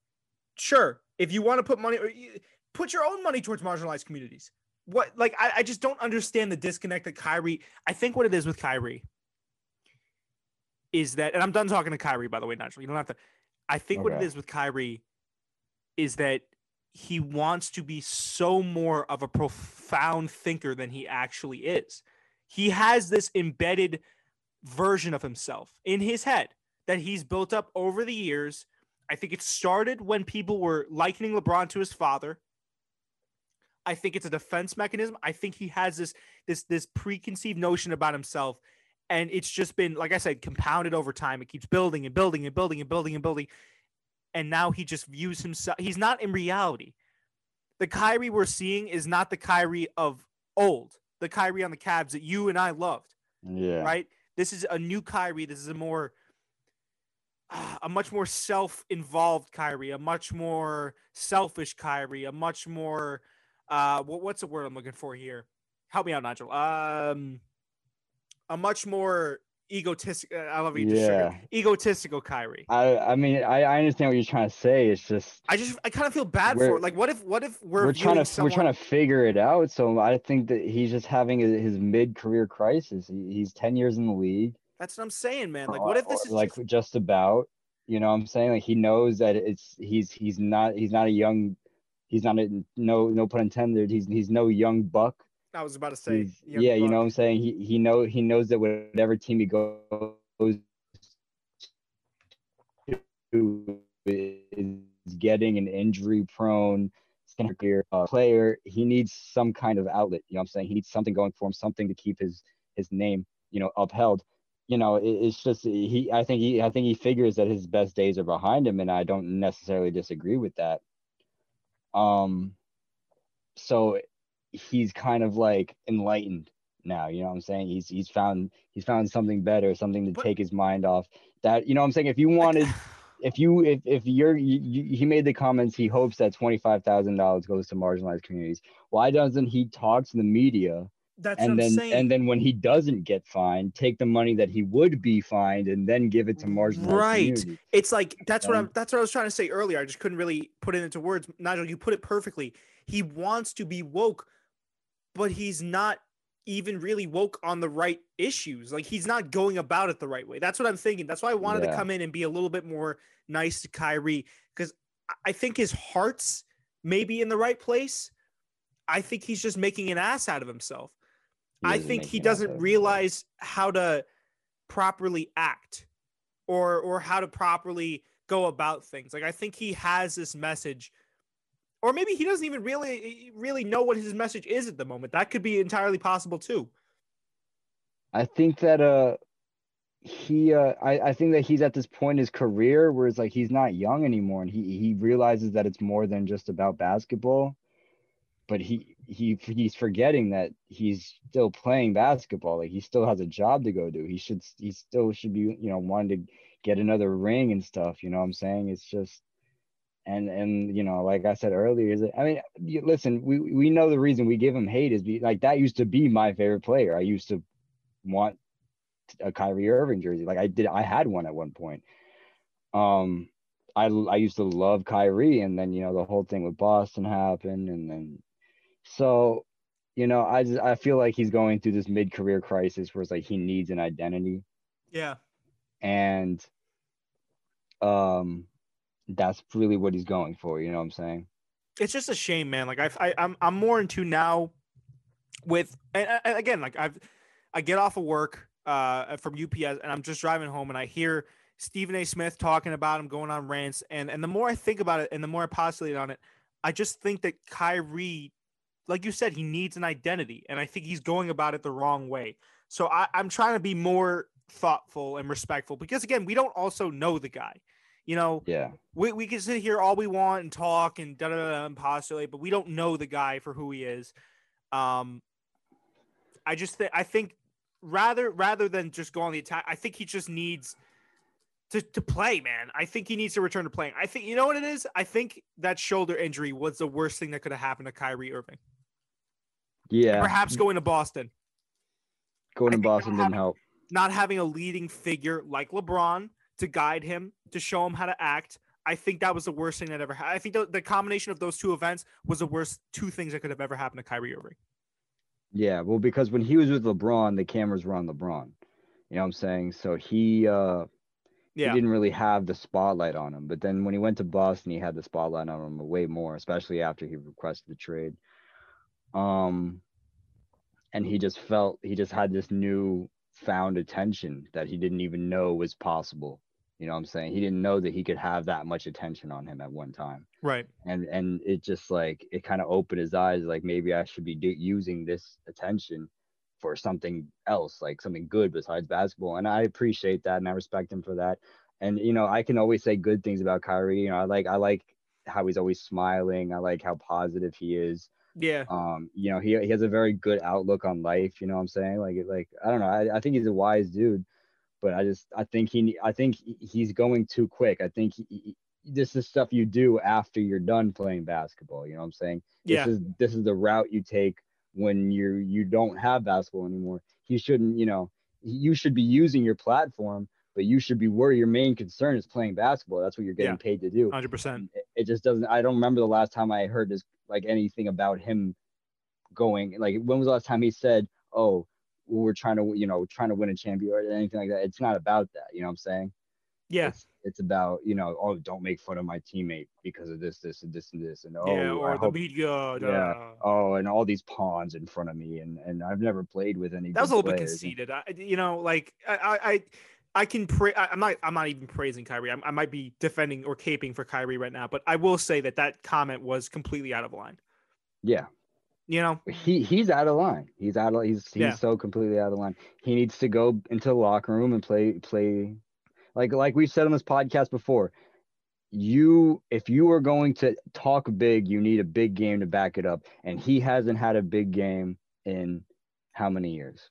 sure, if you want to put money, or put your own money towards marginalized communities. What like I, I just don't understand the disconnect that Kyrie. I think what it is with Kyrie is that, and I'm done talking to Kyrie, by the way, Nigel. You don't have to. I think what it is with Kyrie is that he wants to be so more of a profound thinker than he actually is. He has this embedded version of himself in his head that he's built up over the years. I think it started when people were likening LeBron to his father. I think it's a defense mechanism. I think he has this this this preconceived notion about himself and it's just been like I said compounded over time. It keeps building and building and building and building and building and now he just views himself he's not in reality. The Kyrie we're seeing is not the Kyrie of old. The Kyrie on the Cavs that you and I loved Yeah. right? This is a new Kyrie. This is a more, ah, a much more self-involved Kyrie, a much more selfish Kyrie, a much more, uh, what, what's the word I'm looking for here? Help me out, Nigel. Um, a much more egotistic. I love you. Yeah. egotistical Kyrie. I I mean I, I understand what you're trying to say. It's just I just, I kind of feel bad for it. Like, what if, what if we're, we're, trying to viewing we're trying to figure it out. So I think that he's just having a, his mid career crisis. He, he's ten years in the league. That's what I'm saying, man. Like, what if this is like just, just about? You know what I'm saying? Like he knows that it's he's he's not he's not a young he's not a no no pun intended. He's he's no young buck. I was about to say, yeah, you know what I'm saying? He he know he knows that whatever team he goes to is getting an injury prone uh, player, he needs some kind of outlet. You know what I'm saying? He needs something going for him, something to keep his his name, you know, upheld. You know, it, it's just he I think he I think he figures that his best days are behind him and I don't necessarily disagree with that. Um so he's kind of like enlightened now, you know what I'm saying? He's he's found he's found something better, something to But- take his mind off. That you know what I'm saying? If you wanted if you if if you're you, you, he made the comments he hopes that twenty five thousand dollars goes to marginalized communities. Why doesn't he talk to the media That's and what I'm then saying. and then when he doesn't get fined, take the money that he would be fined and then give it to marginalized Right. communities? It's like that's what Um, I'm that's what I was trying to say earlier. I just couldn't really put it into words. Nigel, you put it perfectly. He wants to be woke, but he's not even really woke on the right issues. Like he's not going about it the right way. That's what I'm thinking. That's why I wanted to come in and be a little bit more nice to Kyrie because I think his heart's maybe in the right place. I think he's just making an ass out of himself. I think he doesn't realize how to properly act or or how to properly go about things. Like I think he has this message or maybe he doesn't even really really know what his message is at the moment. That could be entirely possible too. I think that uh he uh I, I think that he's at this point in his career where it's like he's not young anymore and he he realizes that it's more than just about basketball. But he he he's forgetting that he's still playing basketball. Like he still has a job to go do. He should he still should be, you know, wanting to get another ring and stuff, you know what I'm saying? It's just and and you know, like I said earlier, is I mean, you, listen, we we know the reason we give him hate is be, like that used to be my favorite player. I used to want a Kyrie Irving jersey. Like I did, I had one at one point. Um, I I used to love Kyrie, and then you know the whole thing with Boston happened, and then so you know I just I feel like he's going through this mid career crisis where it's like he needs an identity, Yeah. and um, that's really what he's going for. You know what I'm saying? It's just a shame, man. Like I, I I'm I'm more into now with and, and again, like I've I get off of work uh from UPS and I'm just driving home and I hear Stephen A. Smith talking about him going on rants and and the more I think about it and the more I postulate on it, I just think that Kyrie, like you said, he needs an identity and I think he's going about it the wrong way. So I, I'm trying to be more thoughtful and respectful because again, we don't also know the guy. You know, Yeah. we, we can sit here all we want and talk and da da da and postulate, but we don't know the guy for who he is. Um, I just think I think rather rather than just go on the attack, I think he just needs to to play, man. I think he needs to return to playing. I think you know what it is. I think that shoulder injury was the worst thing that could have happened to Kyrie Irving. Yeah. Perhaps going to Boston, Going to Boston didn't help. not having a leading figure like LeBron to guide him to show him how to act. I think that was the worst thing that ever happened. I think the, the combination of those two events was the worst two things that could have ever happened to Kyrie Irving. Yeah, well, because when he was with LeBron, the cameras were on LeBron. You know what I'm saying? So he uh Yeah. he didn't really have the spotlight on him. But then when he went to Boston, he had the spotlight on him way more, especially after he requested the trade. Um and he just felt he just had this new found attention that he didn't even know was possible. You know what I'm saying? He didn't know that he could have that much attention on him at one time Right. and and it just like it kind of opened his eyes like maybe i should be do- using this attention for something else like something good besides basketball and i appreciate that and i respect him for that and you know i can always say good things about Kyrie you know i like i like how he's always smiling i like how positive he is Yeah. um you know he, he has a very good outlook on life you know what i'm saying like like i don't know I, I think he's a wise dude but i just i think he i think he's going too quick i think he, he- this is stuff you do after you're done playing basketball you know what i'm saying Yeah. this is this is the route you take when you you don't have basketball anymore he shouldn't you know you should be using your platform but you should be where your main concern is playing basketball that's what you're getting Yeah. paid to do 100%. it- it just doesn't i don't remember the last time i heard this like anything about him going like when was the last time he said oh we're trying to you know trying to win a champion or anything like that it's not about that you know what i'm saying Yeah. it's, it's about you know oh don't make fun of my teammate because of this this and this and this and oh yeah. I Or the hope- media. da, Yeah. Uh, oh and all these pawns in front of me and and i've never played with any That was a little bit conceited. I, you know, like I, I, I, can pray. I'm not. I'm not even praising Kyrie. I'm, I might be defending or caping for Kyrie right now, but I will say that that comment was completely out of line. yeah You know. he he's out of line. He's out of he's he's Yeah. so completely out of line. He needs to go into the locker room and play play like like we've said on this podcast before. You if you are going to talk big, you need a big game to back it up. And he hasn't had a big game in how many years?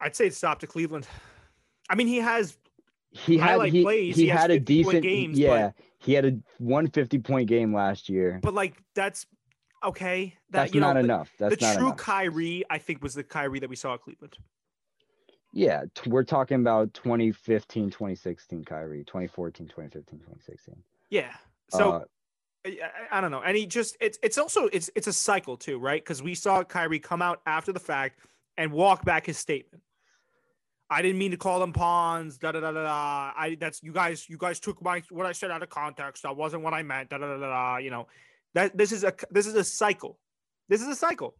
I'd say it stopped to Cleveland. I mean, he has. He had he, plays, he, he had a decent games, yeah. He had a 150 point game last year. But like, that's okay. That That's you know, not the- enough. That's the true enough. Kyrie, I think, was the Kyrie that we saw at Cleveland. Yeah, t- we're talking about 2015, 2016 Kyrie, 2014, 2015, 2016. Yeah. So Uh, I don't know. And he just it's it's also it's it's a cycle too, right? Because we saw Kyrie come out after the fact and walk back his statement. I didn't mean to call them pawns. Da da da da. da. I that's you guys. You guys took my what I said out of context. That wasn't what I meant. Da da da da. da. You know, that this is a this is a cycle. This is a cycle.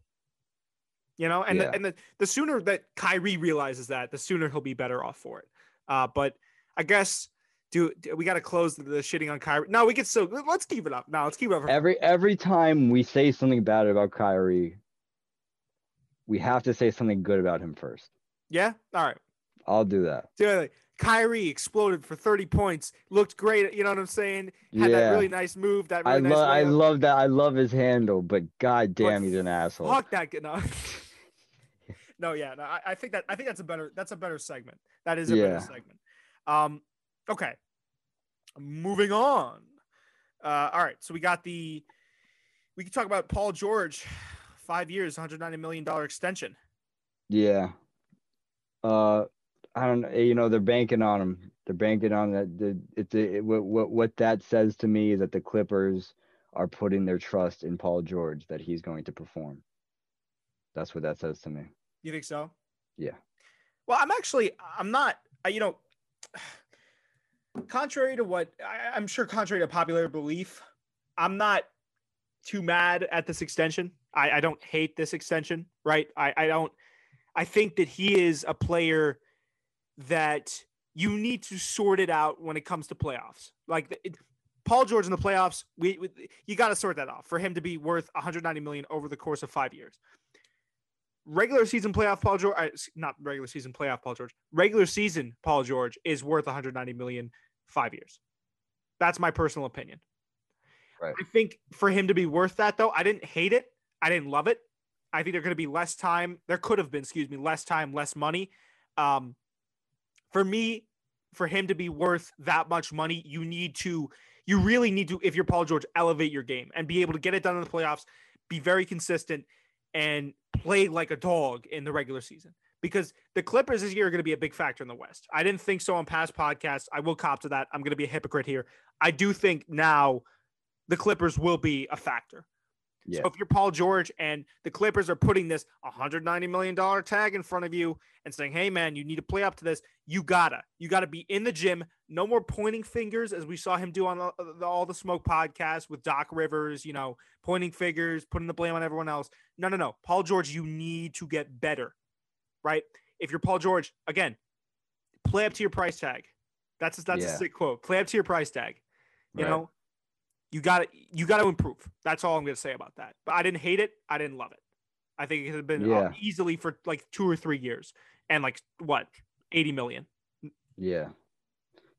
You know, and Yeah. the, and the, the sooner that Kyrie realizes that, the sooner he'll be better off for it. Uh, but I guess do, do- we got to close the, the shitting on Kyrie? No, we can still let's keep it up. No, let's keep it up. every every time we say something bad about Kyrie, we have to say something good about him first. Yeah. All right. I'll do that. Like, Kyrie exploded for 30 points. Looked great. You know what I'm saying? Had that yeah, really nice move. That really I nice love I love that. I love his handle, but god But damn, he's an asshole. Fuck that. No. no, yeah. No, I, I think that I think that's a better that's a better segment. That is a better segment. Um, okay. Moving on. Uh, all right. So we got the we can talk about Paul George, five years, 190 million dollar extension. Yeah. Uh, I don't know. You know, they're banking on him. They're banking on that. The it's a, it, what what what that says to me is that the Clippers are putting their trust in Paul George that he's going to perform. That's what that says to me. You think so? Yeah. Well, I'm actually I'm not. I, you know, contrary to what I, I'm sure, contrary to popular belief, I'm not too mad at this extension. I, I don't hate this extension, right? I, I don't. I think that he is a player that you need to sort it out when it comes to playoffs. Like it, Paul George in the playoffs, we, we you got to sort that off for him to be worth 190 million over the course of five years. Regular season playoff Paul George, not regular season playoff Paul George. Regular season Paul George is worth 190 million five years. That's my personal opinion. Right. I think for him to be worth that, though, I didn't hate it. I didn't love it. I think there going to be less time. There could have been, excuse me, less time, less money. Um, for me, for him to be worth that much money, you need to, you really need to, if you're Paul George, elevate your game and be able to get it done in the playoffs, be very consistent, and play like a dog in the regular season. Because the Clippers this year are going to be a big factor in the West. I didn't think so on past podcasts. I will cop to that. I'm going to be a hypocrite here. I do think now the Clippers will be a factor. Yeah. So if you're Paul George and the Clippers are putting this 190 million dollar tag in front of you and saying, "Hey man, you need to play up to this," you gotta, you gotta be in the gym. No more pointing fingers, as we saw him do on the, uh, the, all the Smoke podcast with Doc Rivers. You know, pointing fingers, putting the blame on everyone else. No, no, no. Paul George, you need to get better, right? If you're Paul George, again, play up to your price tag. That's that's Yeah. a sick quote. Play up to your price tag. You Right. know, you got to you got to improve. That's all I'm going to say about that. But I didn't hate it. I didn't love it. I think it had been uh, Yeah. easily for like two or three years and like what 80 million. Yeah.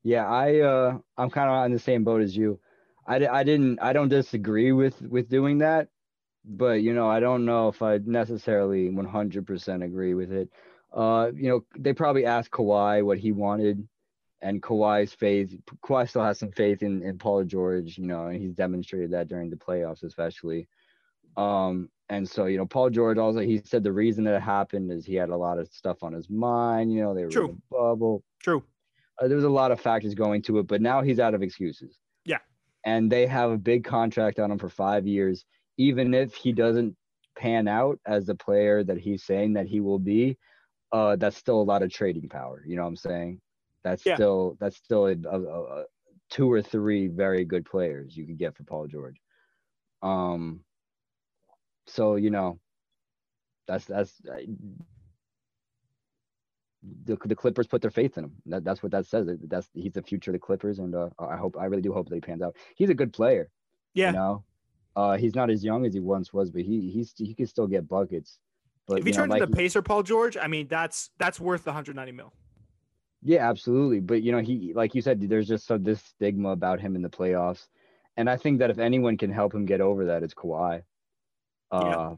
Yeah, I uh I'm kind of on the same boat as you. I, I didn't I don't disagree with with doing that, but you know, I don't know if I necessarily 100% agree with it. Uh, you know, they probably asked Kawhi what he wanted and Kawhi's faith Kawhi still has some faith in in Paul George, you know, and he's demonstrated that during the playoffs especially. Um and so, you know, Paul George also he said the reason that it happened is he had a lot of stuff on his mind, you know, they were True. in bubble True. uh, there was a lot of factors going to it, but now he's out of excuses. Yeah. And they have a big contract on him for five years. Even if he doesn't pan out as the player that he's saying that he will be, uh, that's still a lot of trading power. You know what I'm saying? That's Yeah. still that's still a, a, a, two or three very good players you could get for Paul George. Um. So you know, that's that's uh, the, the Clippers put their faith in him. That, that's what that says. That's he's the future of the Clippers, and uh, I hope I really do hope that he pans out. He's a good player. Yeah. You know, uh, he's not as young as he once was, but he he's he can still get buckets. But if you know, turns like- into Pacer Paul George, I mean that's that's worth the 190 mil. Yeah, absolutely. But you know, he like you said, there's just so this stigma about him in the playoffs, and I think that if anyone can help him get over that, it's Kawhi. Uh, Yeah.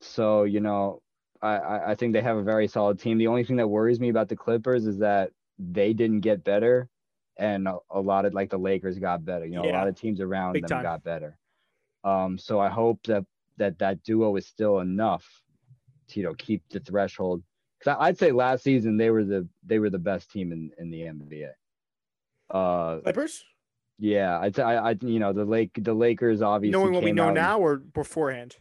so you know, I, I think they have a very solid team. The only thing that worries me about the Clippers is that they didn't get better, and a, a lot of like the Lakers got better. You know, a lot of teams around Big them time. got better. Um, so I hope that that that duo is still enough to you know keep the threshold. Because I'd say last season they were the they were the best team in in the NBA. Uh, Clippers, yeah, I'd say I, I you know the Lake the Lakers obviously knowing what we know now or beforehand.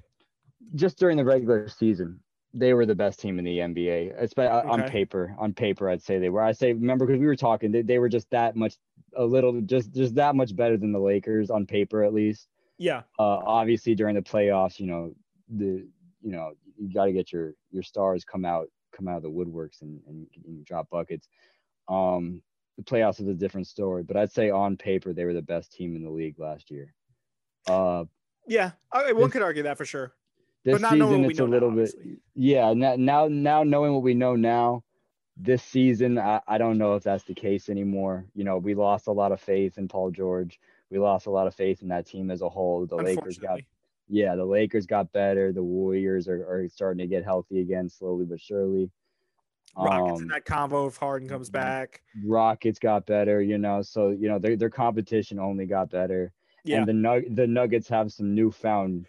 just during the regular season. They were the best team in the NBA, especially on paper. On paper, I'd say they were. I say remember because we were talking, they, they were just that much, a little, just just that much better than the Lakers on paper at least. Yeah, uh, obviously during the playoffs, you know, the you know you got to get your your stars come out come out of the woodworks and, and, and drop buckets. Um, the playoffs is a different story, but I'd say on paper they were the best team in the league last year. Uh, yeah. I, one This- could argue that for sure. this season it's a know now, little bit obviously. yeah. Now, now now knowing what we know now, this season I, I don't know if that's the case anymore. You know, we lost a lot of faith in Paul George. We lost a lot of faith in that team as a whole. The Lakers got yeah, the Lakers got better. The Warriors are, are starting to get healthy again, slowly but surely. Rockets in Um, that convo if Harden comes back. Rockets got better, you know. So you know their their competition only got better. Yeah, And the Nug- the Nuggets have some newfound,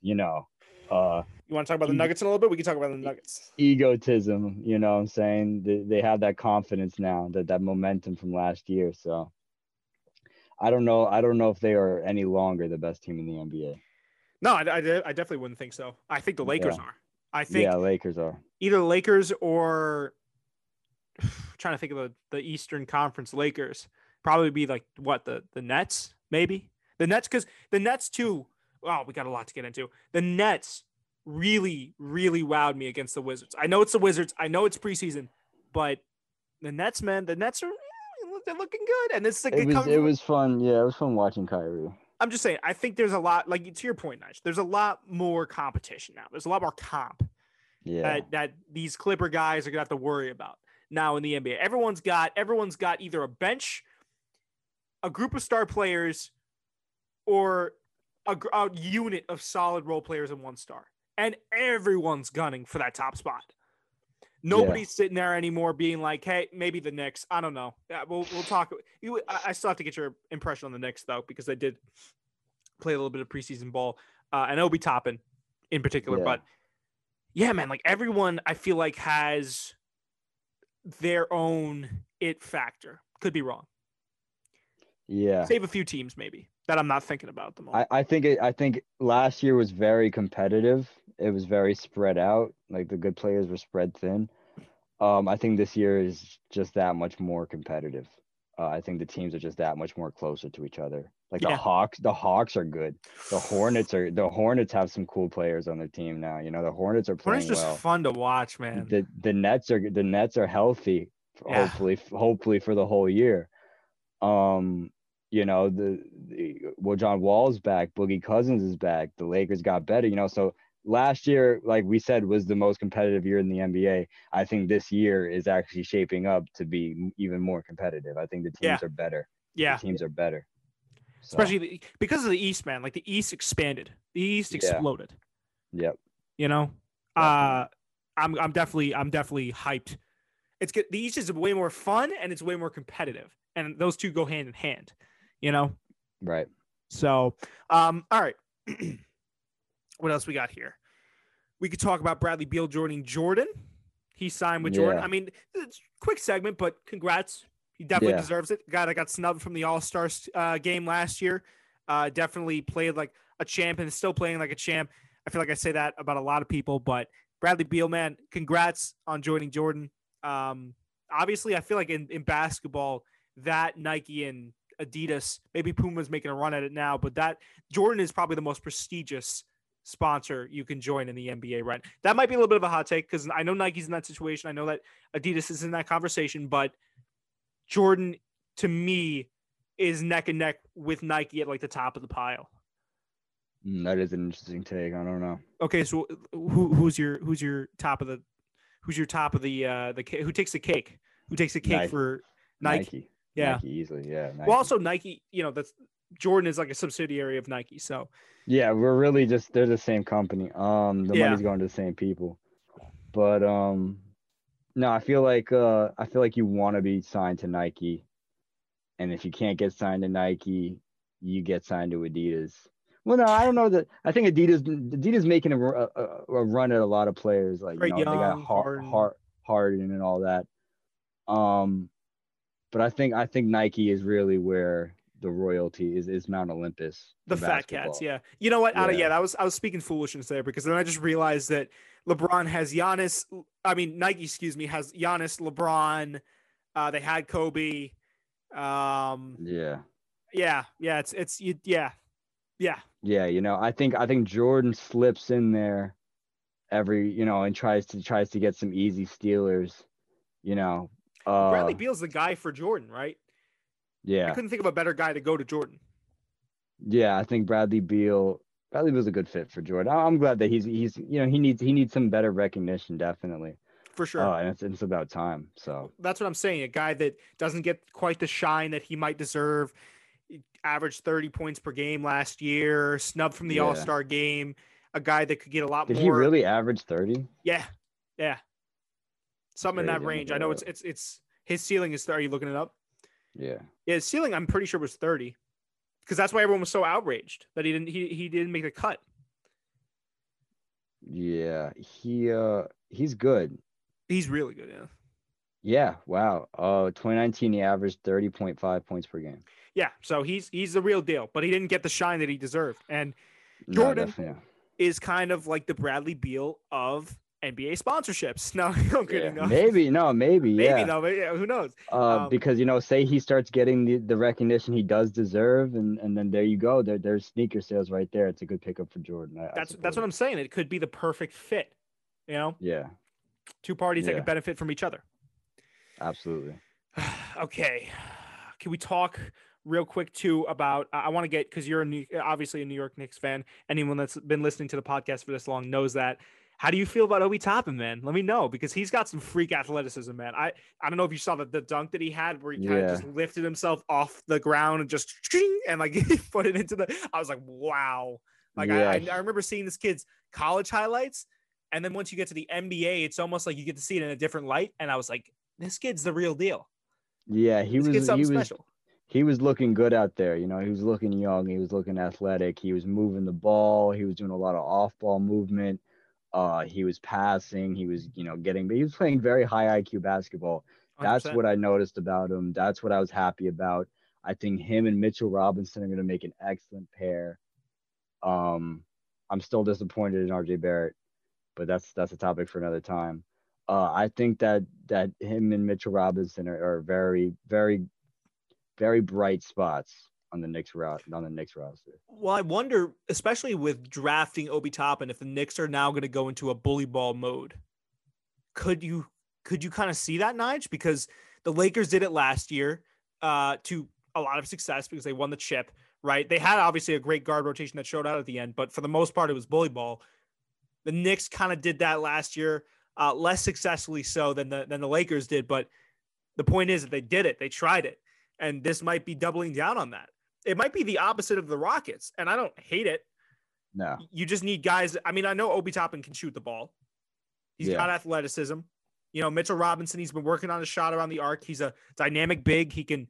you know, uh, you want to talk about the Nuggets in a little bit? We can talk about the Nuggets. egotism. You know, what I'm saying they, they have that confidence now, that that momentum from last year. So I don't know. I don't know if they are any longer the best team in the NBA. No, I, I, I definitely wouldn't think so. I think the Lakers Yeah. are. I think Yeah, Lakers are. either the Lakers or trying to think of the, the Eastern Conference Lakers. probably be like what the the Nets maybe the Nets because the Nets too. Wow, we got a lot to get into. The Nets really really wowed me against the Wizards. I know it's the Wizards. I know it's preseason, but the Nets, man, the Nets are eh, they're looking good, and this is like It was it was fun. Yeah, it was fun watching Kyrie. I'm just saying. I think there's a lot, like to your point, Nice. There's a lot more competition now. There's a lot more comp Yeah. that that these Clipper guys are gonna have to worry about now in the NBA. Everyone's got everyone's got either a bench, a group of star players, or a, a unit of solid role players and one star, and everyone's gunning for that top spot. Nobody's sitting there anymore being like, "Hey, maybe the Knicks." I don't know. Yeah, we'll we'll talk. You, I, I still have to get your impression on the Knicks though, because they did play a little bit of preseason ball, uh, and Obi Toppin in particular. Yeah. But yeah, man, like everyone, I feel like has their own it factor. Could be wrong. yeah. Save a few teams maybe that I'm not thinking about the moment. I, I think it, I think last year was very competitive. It was very spread out. Like the good players were spread thin. Um, I think this year is just that much more competitive. Uh, I think the teams are just that much more closer to each other. Like Yeah. the Hawks, the Hawks are good. The Hornets are the Hornets have some cool players on their team now. You know, the Hornets are playing just well. fun to watch, man. The the Nets are the Nets are healthy. Yeah. Hopefully, hopefully for the whole year. Um, you know the, the well, John Wall's back, Boogie Cousins is back. The Lakers got better. You know, so last year, like we said, was the most competitive year in the NBA. I think this year is actually shaping up to be even more competitive. I think the teams Yeah. are better. yeah, The teams are better. So, especially the, because of the East, man. Like the East expanded. The East Yeah. exploded. yep. You know, uh, I'm I'm definitely I'm definitely hyped. It's good. The East is way more fun and it's way more competitive, and those two go hand in hand. You know, Right. so um, all right. what else we got here? We could talk about Bradley Beal joining Jordan. He signed with Jordan. Yeah. I mean, it's a quick segment, but congrats. He definitely Yeah. deserves it. Guy that got snubbed from the All Star uh, game last year. Uh, definitely played like a champ and is still playing like a champ. I feel like I say that about a lot of people, but Bradley Beal, man, congrats on joining Jordan. Um, obviously, I feel like in, in basketball, that Nike and Adidas, maybe Puma's making a run at it now, but that Jordan is probably the most prestigious sponsor you can join in the NBA, right? That might be a little bit of a hot take because I know Nike's in that situation. I know that Adidas is in that conversation, but Jordan to me is neck and neck with Nike at like the top of the pile. Mm, that is an interesting take. I don't know. Okay, so who who's your who's your top of the who's your top of the uh the who takes the cake? Who takes the cake Nike. for Nike? Yeah. Nike easily. Yeah. Nike. Well, also Nike, you know, that's Jordan is like a subsidiary of Nike, so Yeah, we're really just they're the same company. Um, the Yeah. money's going to the same people. But um, no, I feel like uh, I feel like you want to be signed to Nike, and if you can't get signed to Nike, you get signed to Adidas. Well, no, I don't know that. I think Adidas Adidas making a, a, a- run at a lot of players. Like you know, they got Young, Har- Harden. Harden and all that. Um, but I think I think Nike is really where the royalty is is Mount Olympus. the fat cats, yeah. You know what? Out of, Yeah. yeah, that was I was speaking foolishness there because then I just realized that LeBron has Giannis. I mean Nike, excuse me, has Giannis, LeBron. Uh, they had Kobe. Um, Yeah. yeah, yeah, it's it's you, yeah, yeah, Yeah, you know, I think I think Jordan slips in there every, you know, and tries to tries to get some easy stealers, you know. Uh Bradley Beal's the guy for Jordan, right? Yeah. I couldn't think of a better guy to go to Jordan. Yeah, I think Bradley Beal Bradley Beal's a good fit for Jordan. I'm glad that he's he's you know, he needs he needs some better recognition definitely. For sure. Uh, and it's it's about time. So, That's what I'm saying. A guy that doesn't get quite the shine that he might deserve. Averaged 30 points per game last year, snubbed from the Yeah. All Star game. A guy that could get a lot did more. Did he really average 30? Yeah, yeah. Something in that range. I know it's it's it's his ceiling is. Are you looking it up? Yeah. Yeah, his ceiling. I'm pretty sure was 30, because that's why everyone was so outraged that he didn't he he didn't make the cut. Yeah, he uh he's good. He's really good. Yeah. Yeah, wow. Uh 2019 he averaged 30.5 points per game. Yeah. So he's he's the real deal, but he didn't get the shine that he deserved. And Jordan- is kind of like the Bradley Beal of NBA sponsorships. No, I'm kidding. Yeah, no. Maybe no, maybe, Maybe yeah. though. but yeah, who knows? Uh, Um, because you know, say he starts getting the, the recognition he does deserve, and and then there you go. There there's sneaker sales right there. It's a good pickup for Jordan. I, I That's support that's what. I'm saying. It could be the perfect fit. You know, Yeah, two parties that could benefit from each other. absolutely. okay, can we talk real quick too about? I want to get because you're a New, obviously a New York Knicks fan. Anyone that's been listening to the podcast for this long knows that. How do you feel about Obi Toppin, man? Let me know because he's got some freak athleticism, man. I I don't know if you saw the, the dunk that he had where he kind of Yeah. just lifted himself off the ground and just and like put it into the. I was like, wow. Like I, I I remember seeing this kid's college highlights, and then once you get to the NBA, it's almost like you get to see it in a different light. And I was like, this kid's the real deal. Yeah, he This was he was special. he was looking good out there. You know, he was looking young. He was looking athletic. He was moving the ball. He was doing a lot of off-ball movement. Uh, he was passing. He was, you know, getting. but He was playing very high IQ basketball. That's 100%. what I noticed about him. That's what I was happy about. I think him and Mitchell Robinson are going to make an excellent pair. Um, I'm still disappointed in RJ Barrett, but that's that's a topic for another time. Uh, I think that that him and Mitchell Robinson are, are very, very, very bright spots on the Knicks route on the Knicks roster. Well, I wonder, especially with drafting Obi Toppin, if the Knicks are now going to go into a bully ball mode. Could you could you kind of see that, Nige? Because the Lakers did it last year uh, to a lot of success because they won the chip, right? They had obviously a great guard rotation that showed out at the end, but for the most part, it was bully ball. The Knicks kind of did that last year, uh, less successfully so than the than the Lakers did. But the point is that they did it, they tried it, and this might be doubling down on that. It might be the opposite of the Rockets, and I don't hate it. No, You just need guys. I mean, I know Obi Toppin can shoot the ball. He's Yeah. got athleticism. You know, Mitchell Robinson. He's been working on his shot around the arc. He's a dynamic big. He can.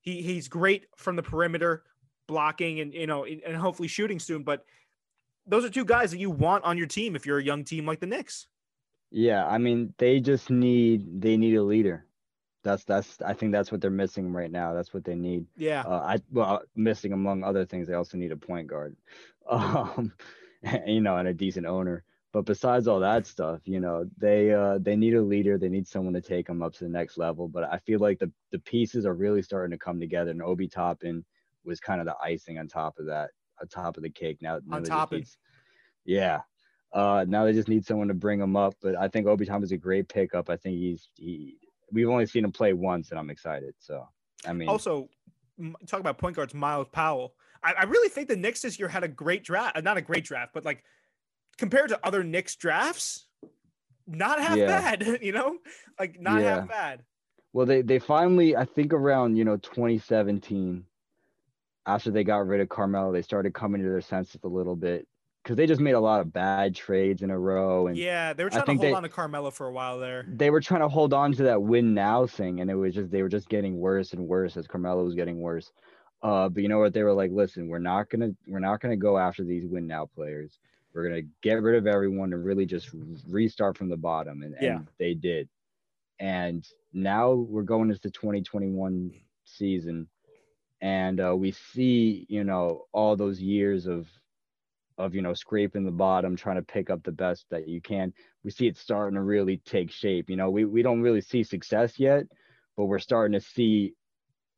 He he's great from the perimeter, blocking and you know and hopefully shooting soon. But those are two guys that you want on your team if you're a young team like the Knicks. Yeah, I mean, they just need they need a leader. That's that's I think that's what they're missing right now. That's what they need. Yeah. Uh, I well, missing among other things, they also need a point guard, um, you know, and a decent owner. But besides all that stuff, you know, they uh, they need a leader. They need someone to take them up to the next level. But I feel like the the pieces are really starting to come together. And Obi Toppin was kind of the icing on top of that, on top of the cake. Now, now On topping. need- yeah. Uh, now they just need someone to bring them up. But I think Obi Toppin is a great pickup. I think he's he. We've only seen him play once, and I'm excited. So I mean, Also, talk about point guards, Miles Powell. I, I really think the Knicks this year had a great draft. uh, Not a great draft, but like compared to other Knicks drafts, not half Yeah. bad. You know, like not Yeah. half bad. Well, they they finally, I think around you know 2017, after they got rid of Carmelo, they started coming to their senses a little bit because they just made a lot of bad trades in a row, and Yeah, they were trying to hold they- on to Carmelo for a while there. they were trying to hold on to that win now thing, and it was just they were just getting worse and worse as Carmelo was getting worse. Uh, but you know what? They were like, listen, we're not gonna we're not gonna go after these win now players. We're gonna get rid of everyone and really just restart from the bottom, and, Yeah. and they did. And now we're going into the 2021 season, and uh, we see you know all those years of of you know scraping the bottom, trying to pick up the best that you can. We see it starting to really take shape. You know, we we don't really see success yet, but we're starting to see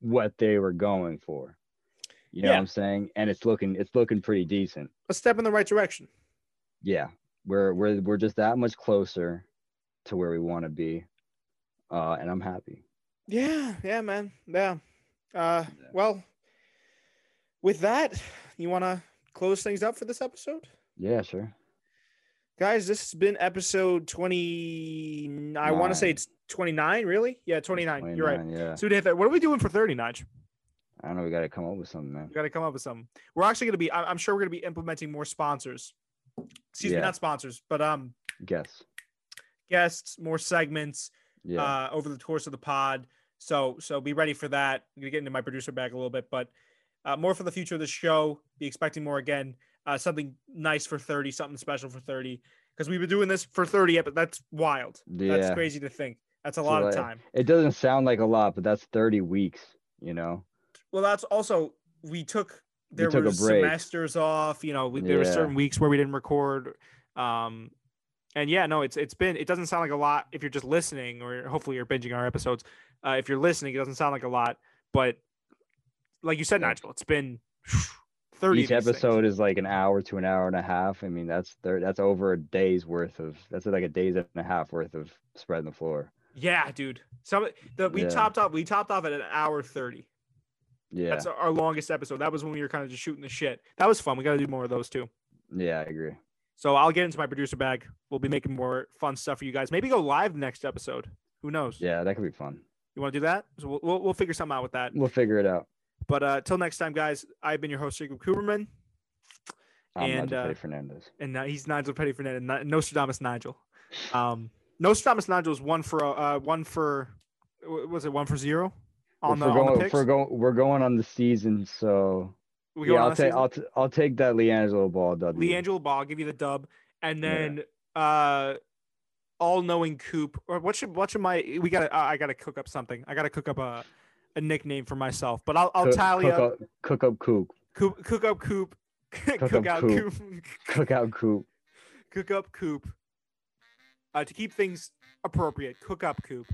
what they were going for. You know Yeah. what I'm saying? And it's looking it's looking pretty decent. A step in the right direction. Yeah. We're we're we're just that much closer to where we want to be. Uh and I'm happy. Yeah, yeah, man. Yeah. Uh, Yeah. well, with that, you want to close things up for this episode? Yeah, sure. Guys, this has been episode 20. I want to say it's 29, really? Yeah, 29. You're right. Yeah. So hit that. What are we doing for 30, Nige? I don't know, we gotta come up with something, man. We got to come up with something. We're actually going to be, I'm sure we're going to be implementing more sponsors. Excuse me, not sponsors, but um, Guess. guests, more segments Yeah. uh, over the course of the pod. So, so be ready for that. I'm gonna get into my producer bag a little bit, but uh, more for the future of the show. Be expecting more again. Uh, something nice for 30, something special for 30, because we've been doing this for 30. Yeah, but that's wild. Yeah. That's crazy to think. That's a So, lot of time. It doesn't sound like a lot, but that's 30 weeks, you know. Well, that's also we took there took a were semesters off. You know, we, there were certain weeks where we didn't record. Um, and yeah, no, it's it's been it doesn't sound like a lot if you're just listening, or hopefully you're binging our episodes. Uh, if you're listening, it doesn't sound like a lot, but like you said. Nigel, it's been thirty. Each of these things. episode is like an hour to an hour and a half. I mean, that's thir- that's over a day's worth of that's like a day's and a half worth of spreading the floor. Yeah, dude. Some the we Yeah. topped off we topped off at an hour thirty. Yeah, That's our longest episode. That was when we were kind of just shooting the shit. That was fun. We got to do more of those too. yeah, I agree. So I'll get into my producer bag. We'll be making more fun stuff for you guys. Maybe go live next episode. Who knows? Yeah, that could be fun. You want to do that? So we'll, we'll we'll figure something out with that. We'll figure it out. But uh, till next time, guys. I've been your host Jacob Cooperman, I'm And, uh, Petty Fernandez. and uh, he's Nigel Petty Fernandez, Nostradamus Nigel. Um, Nostradamus Nigel is one for uh one for wa- was it one for zero on the, we're on the going, picks? we're going, we're going on the season, so we yeah, I'll take. I'll, t- I'll take that LiAngelo ball W. LiAngelo Ball, I'll give you the dub, and Yeah. then uh, all knowing Coop. Or what should what should my we got? to I got to cook up something. I got to cook up a a nickname for myself. But I'll I'll cook, tally cook up, up, cook up Coop, Coop, cook up Coop, cook, up out Coop. Coop, cook out Coop. cook up Coop. Uh, to keep things appropriate, cook up Coop.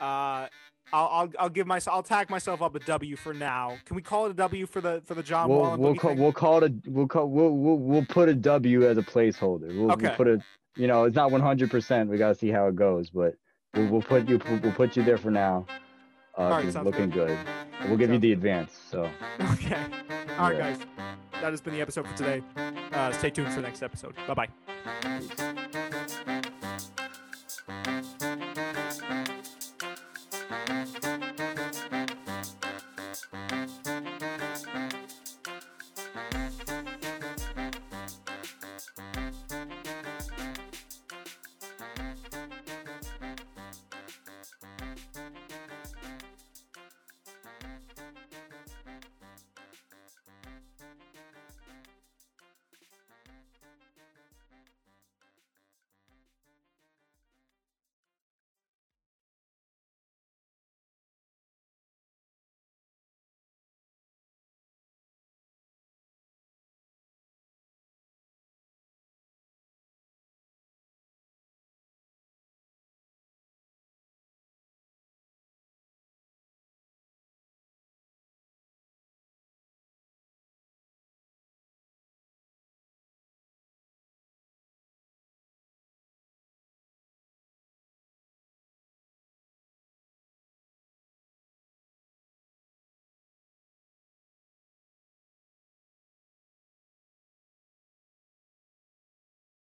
Uh, I'll, I'll I'll give myself I'll tag myself up a W for now. Can we call it a W for the for the John Wall We'll and we'll call thing? we'll call it a we'll call we'll we'll, we'll put a W as a placeholder. We'll, Okay. we'll put a you know it's not 100. percent We gotta see how it goes, but we'll, we'll put you we'll put you there for now. Uh, she's looking good. good. We'll give you the advance. So. Okay. All right, yeah. guys. That has been the episode for today. Uh, stay tuned for the next episode. Bye bye.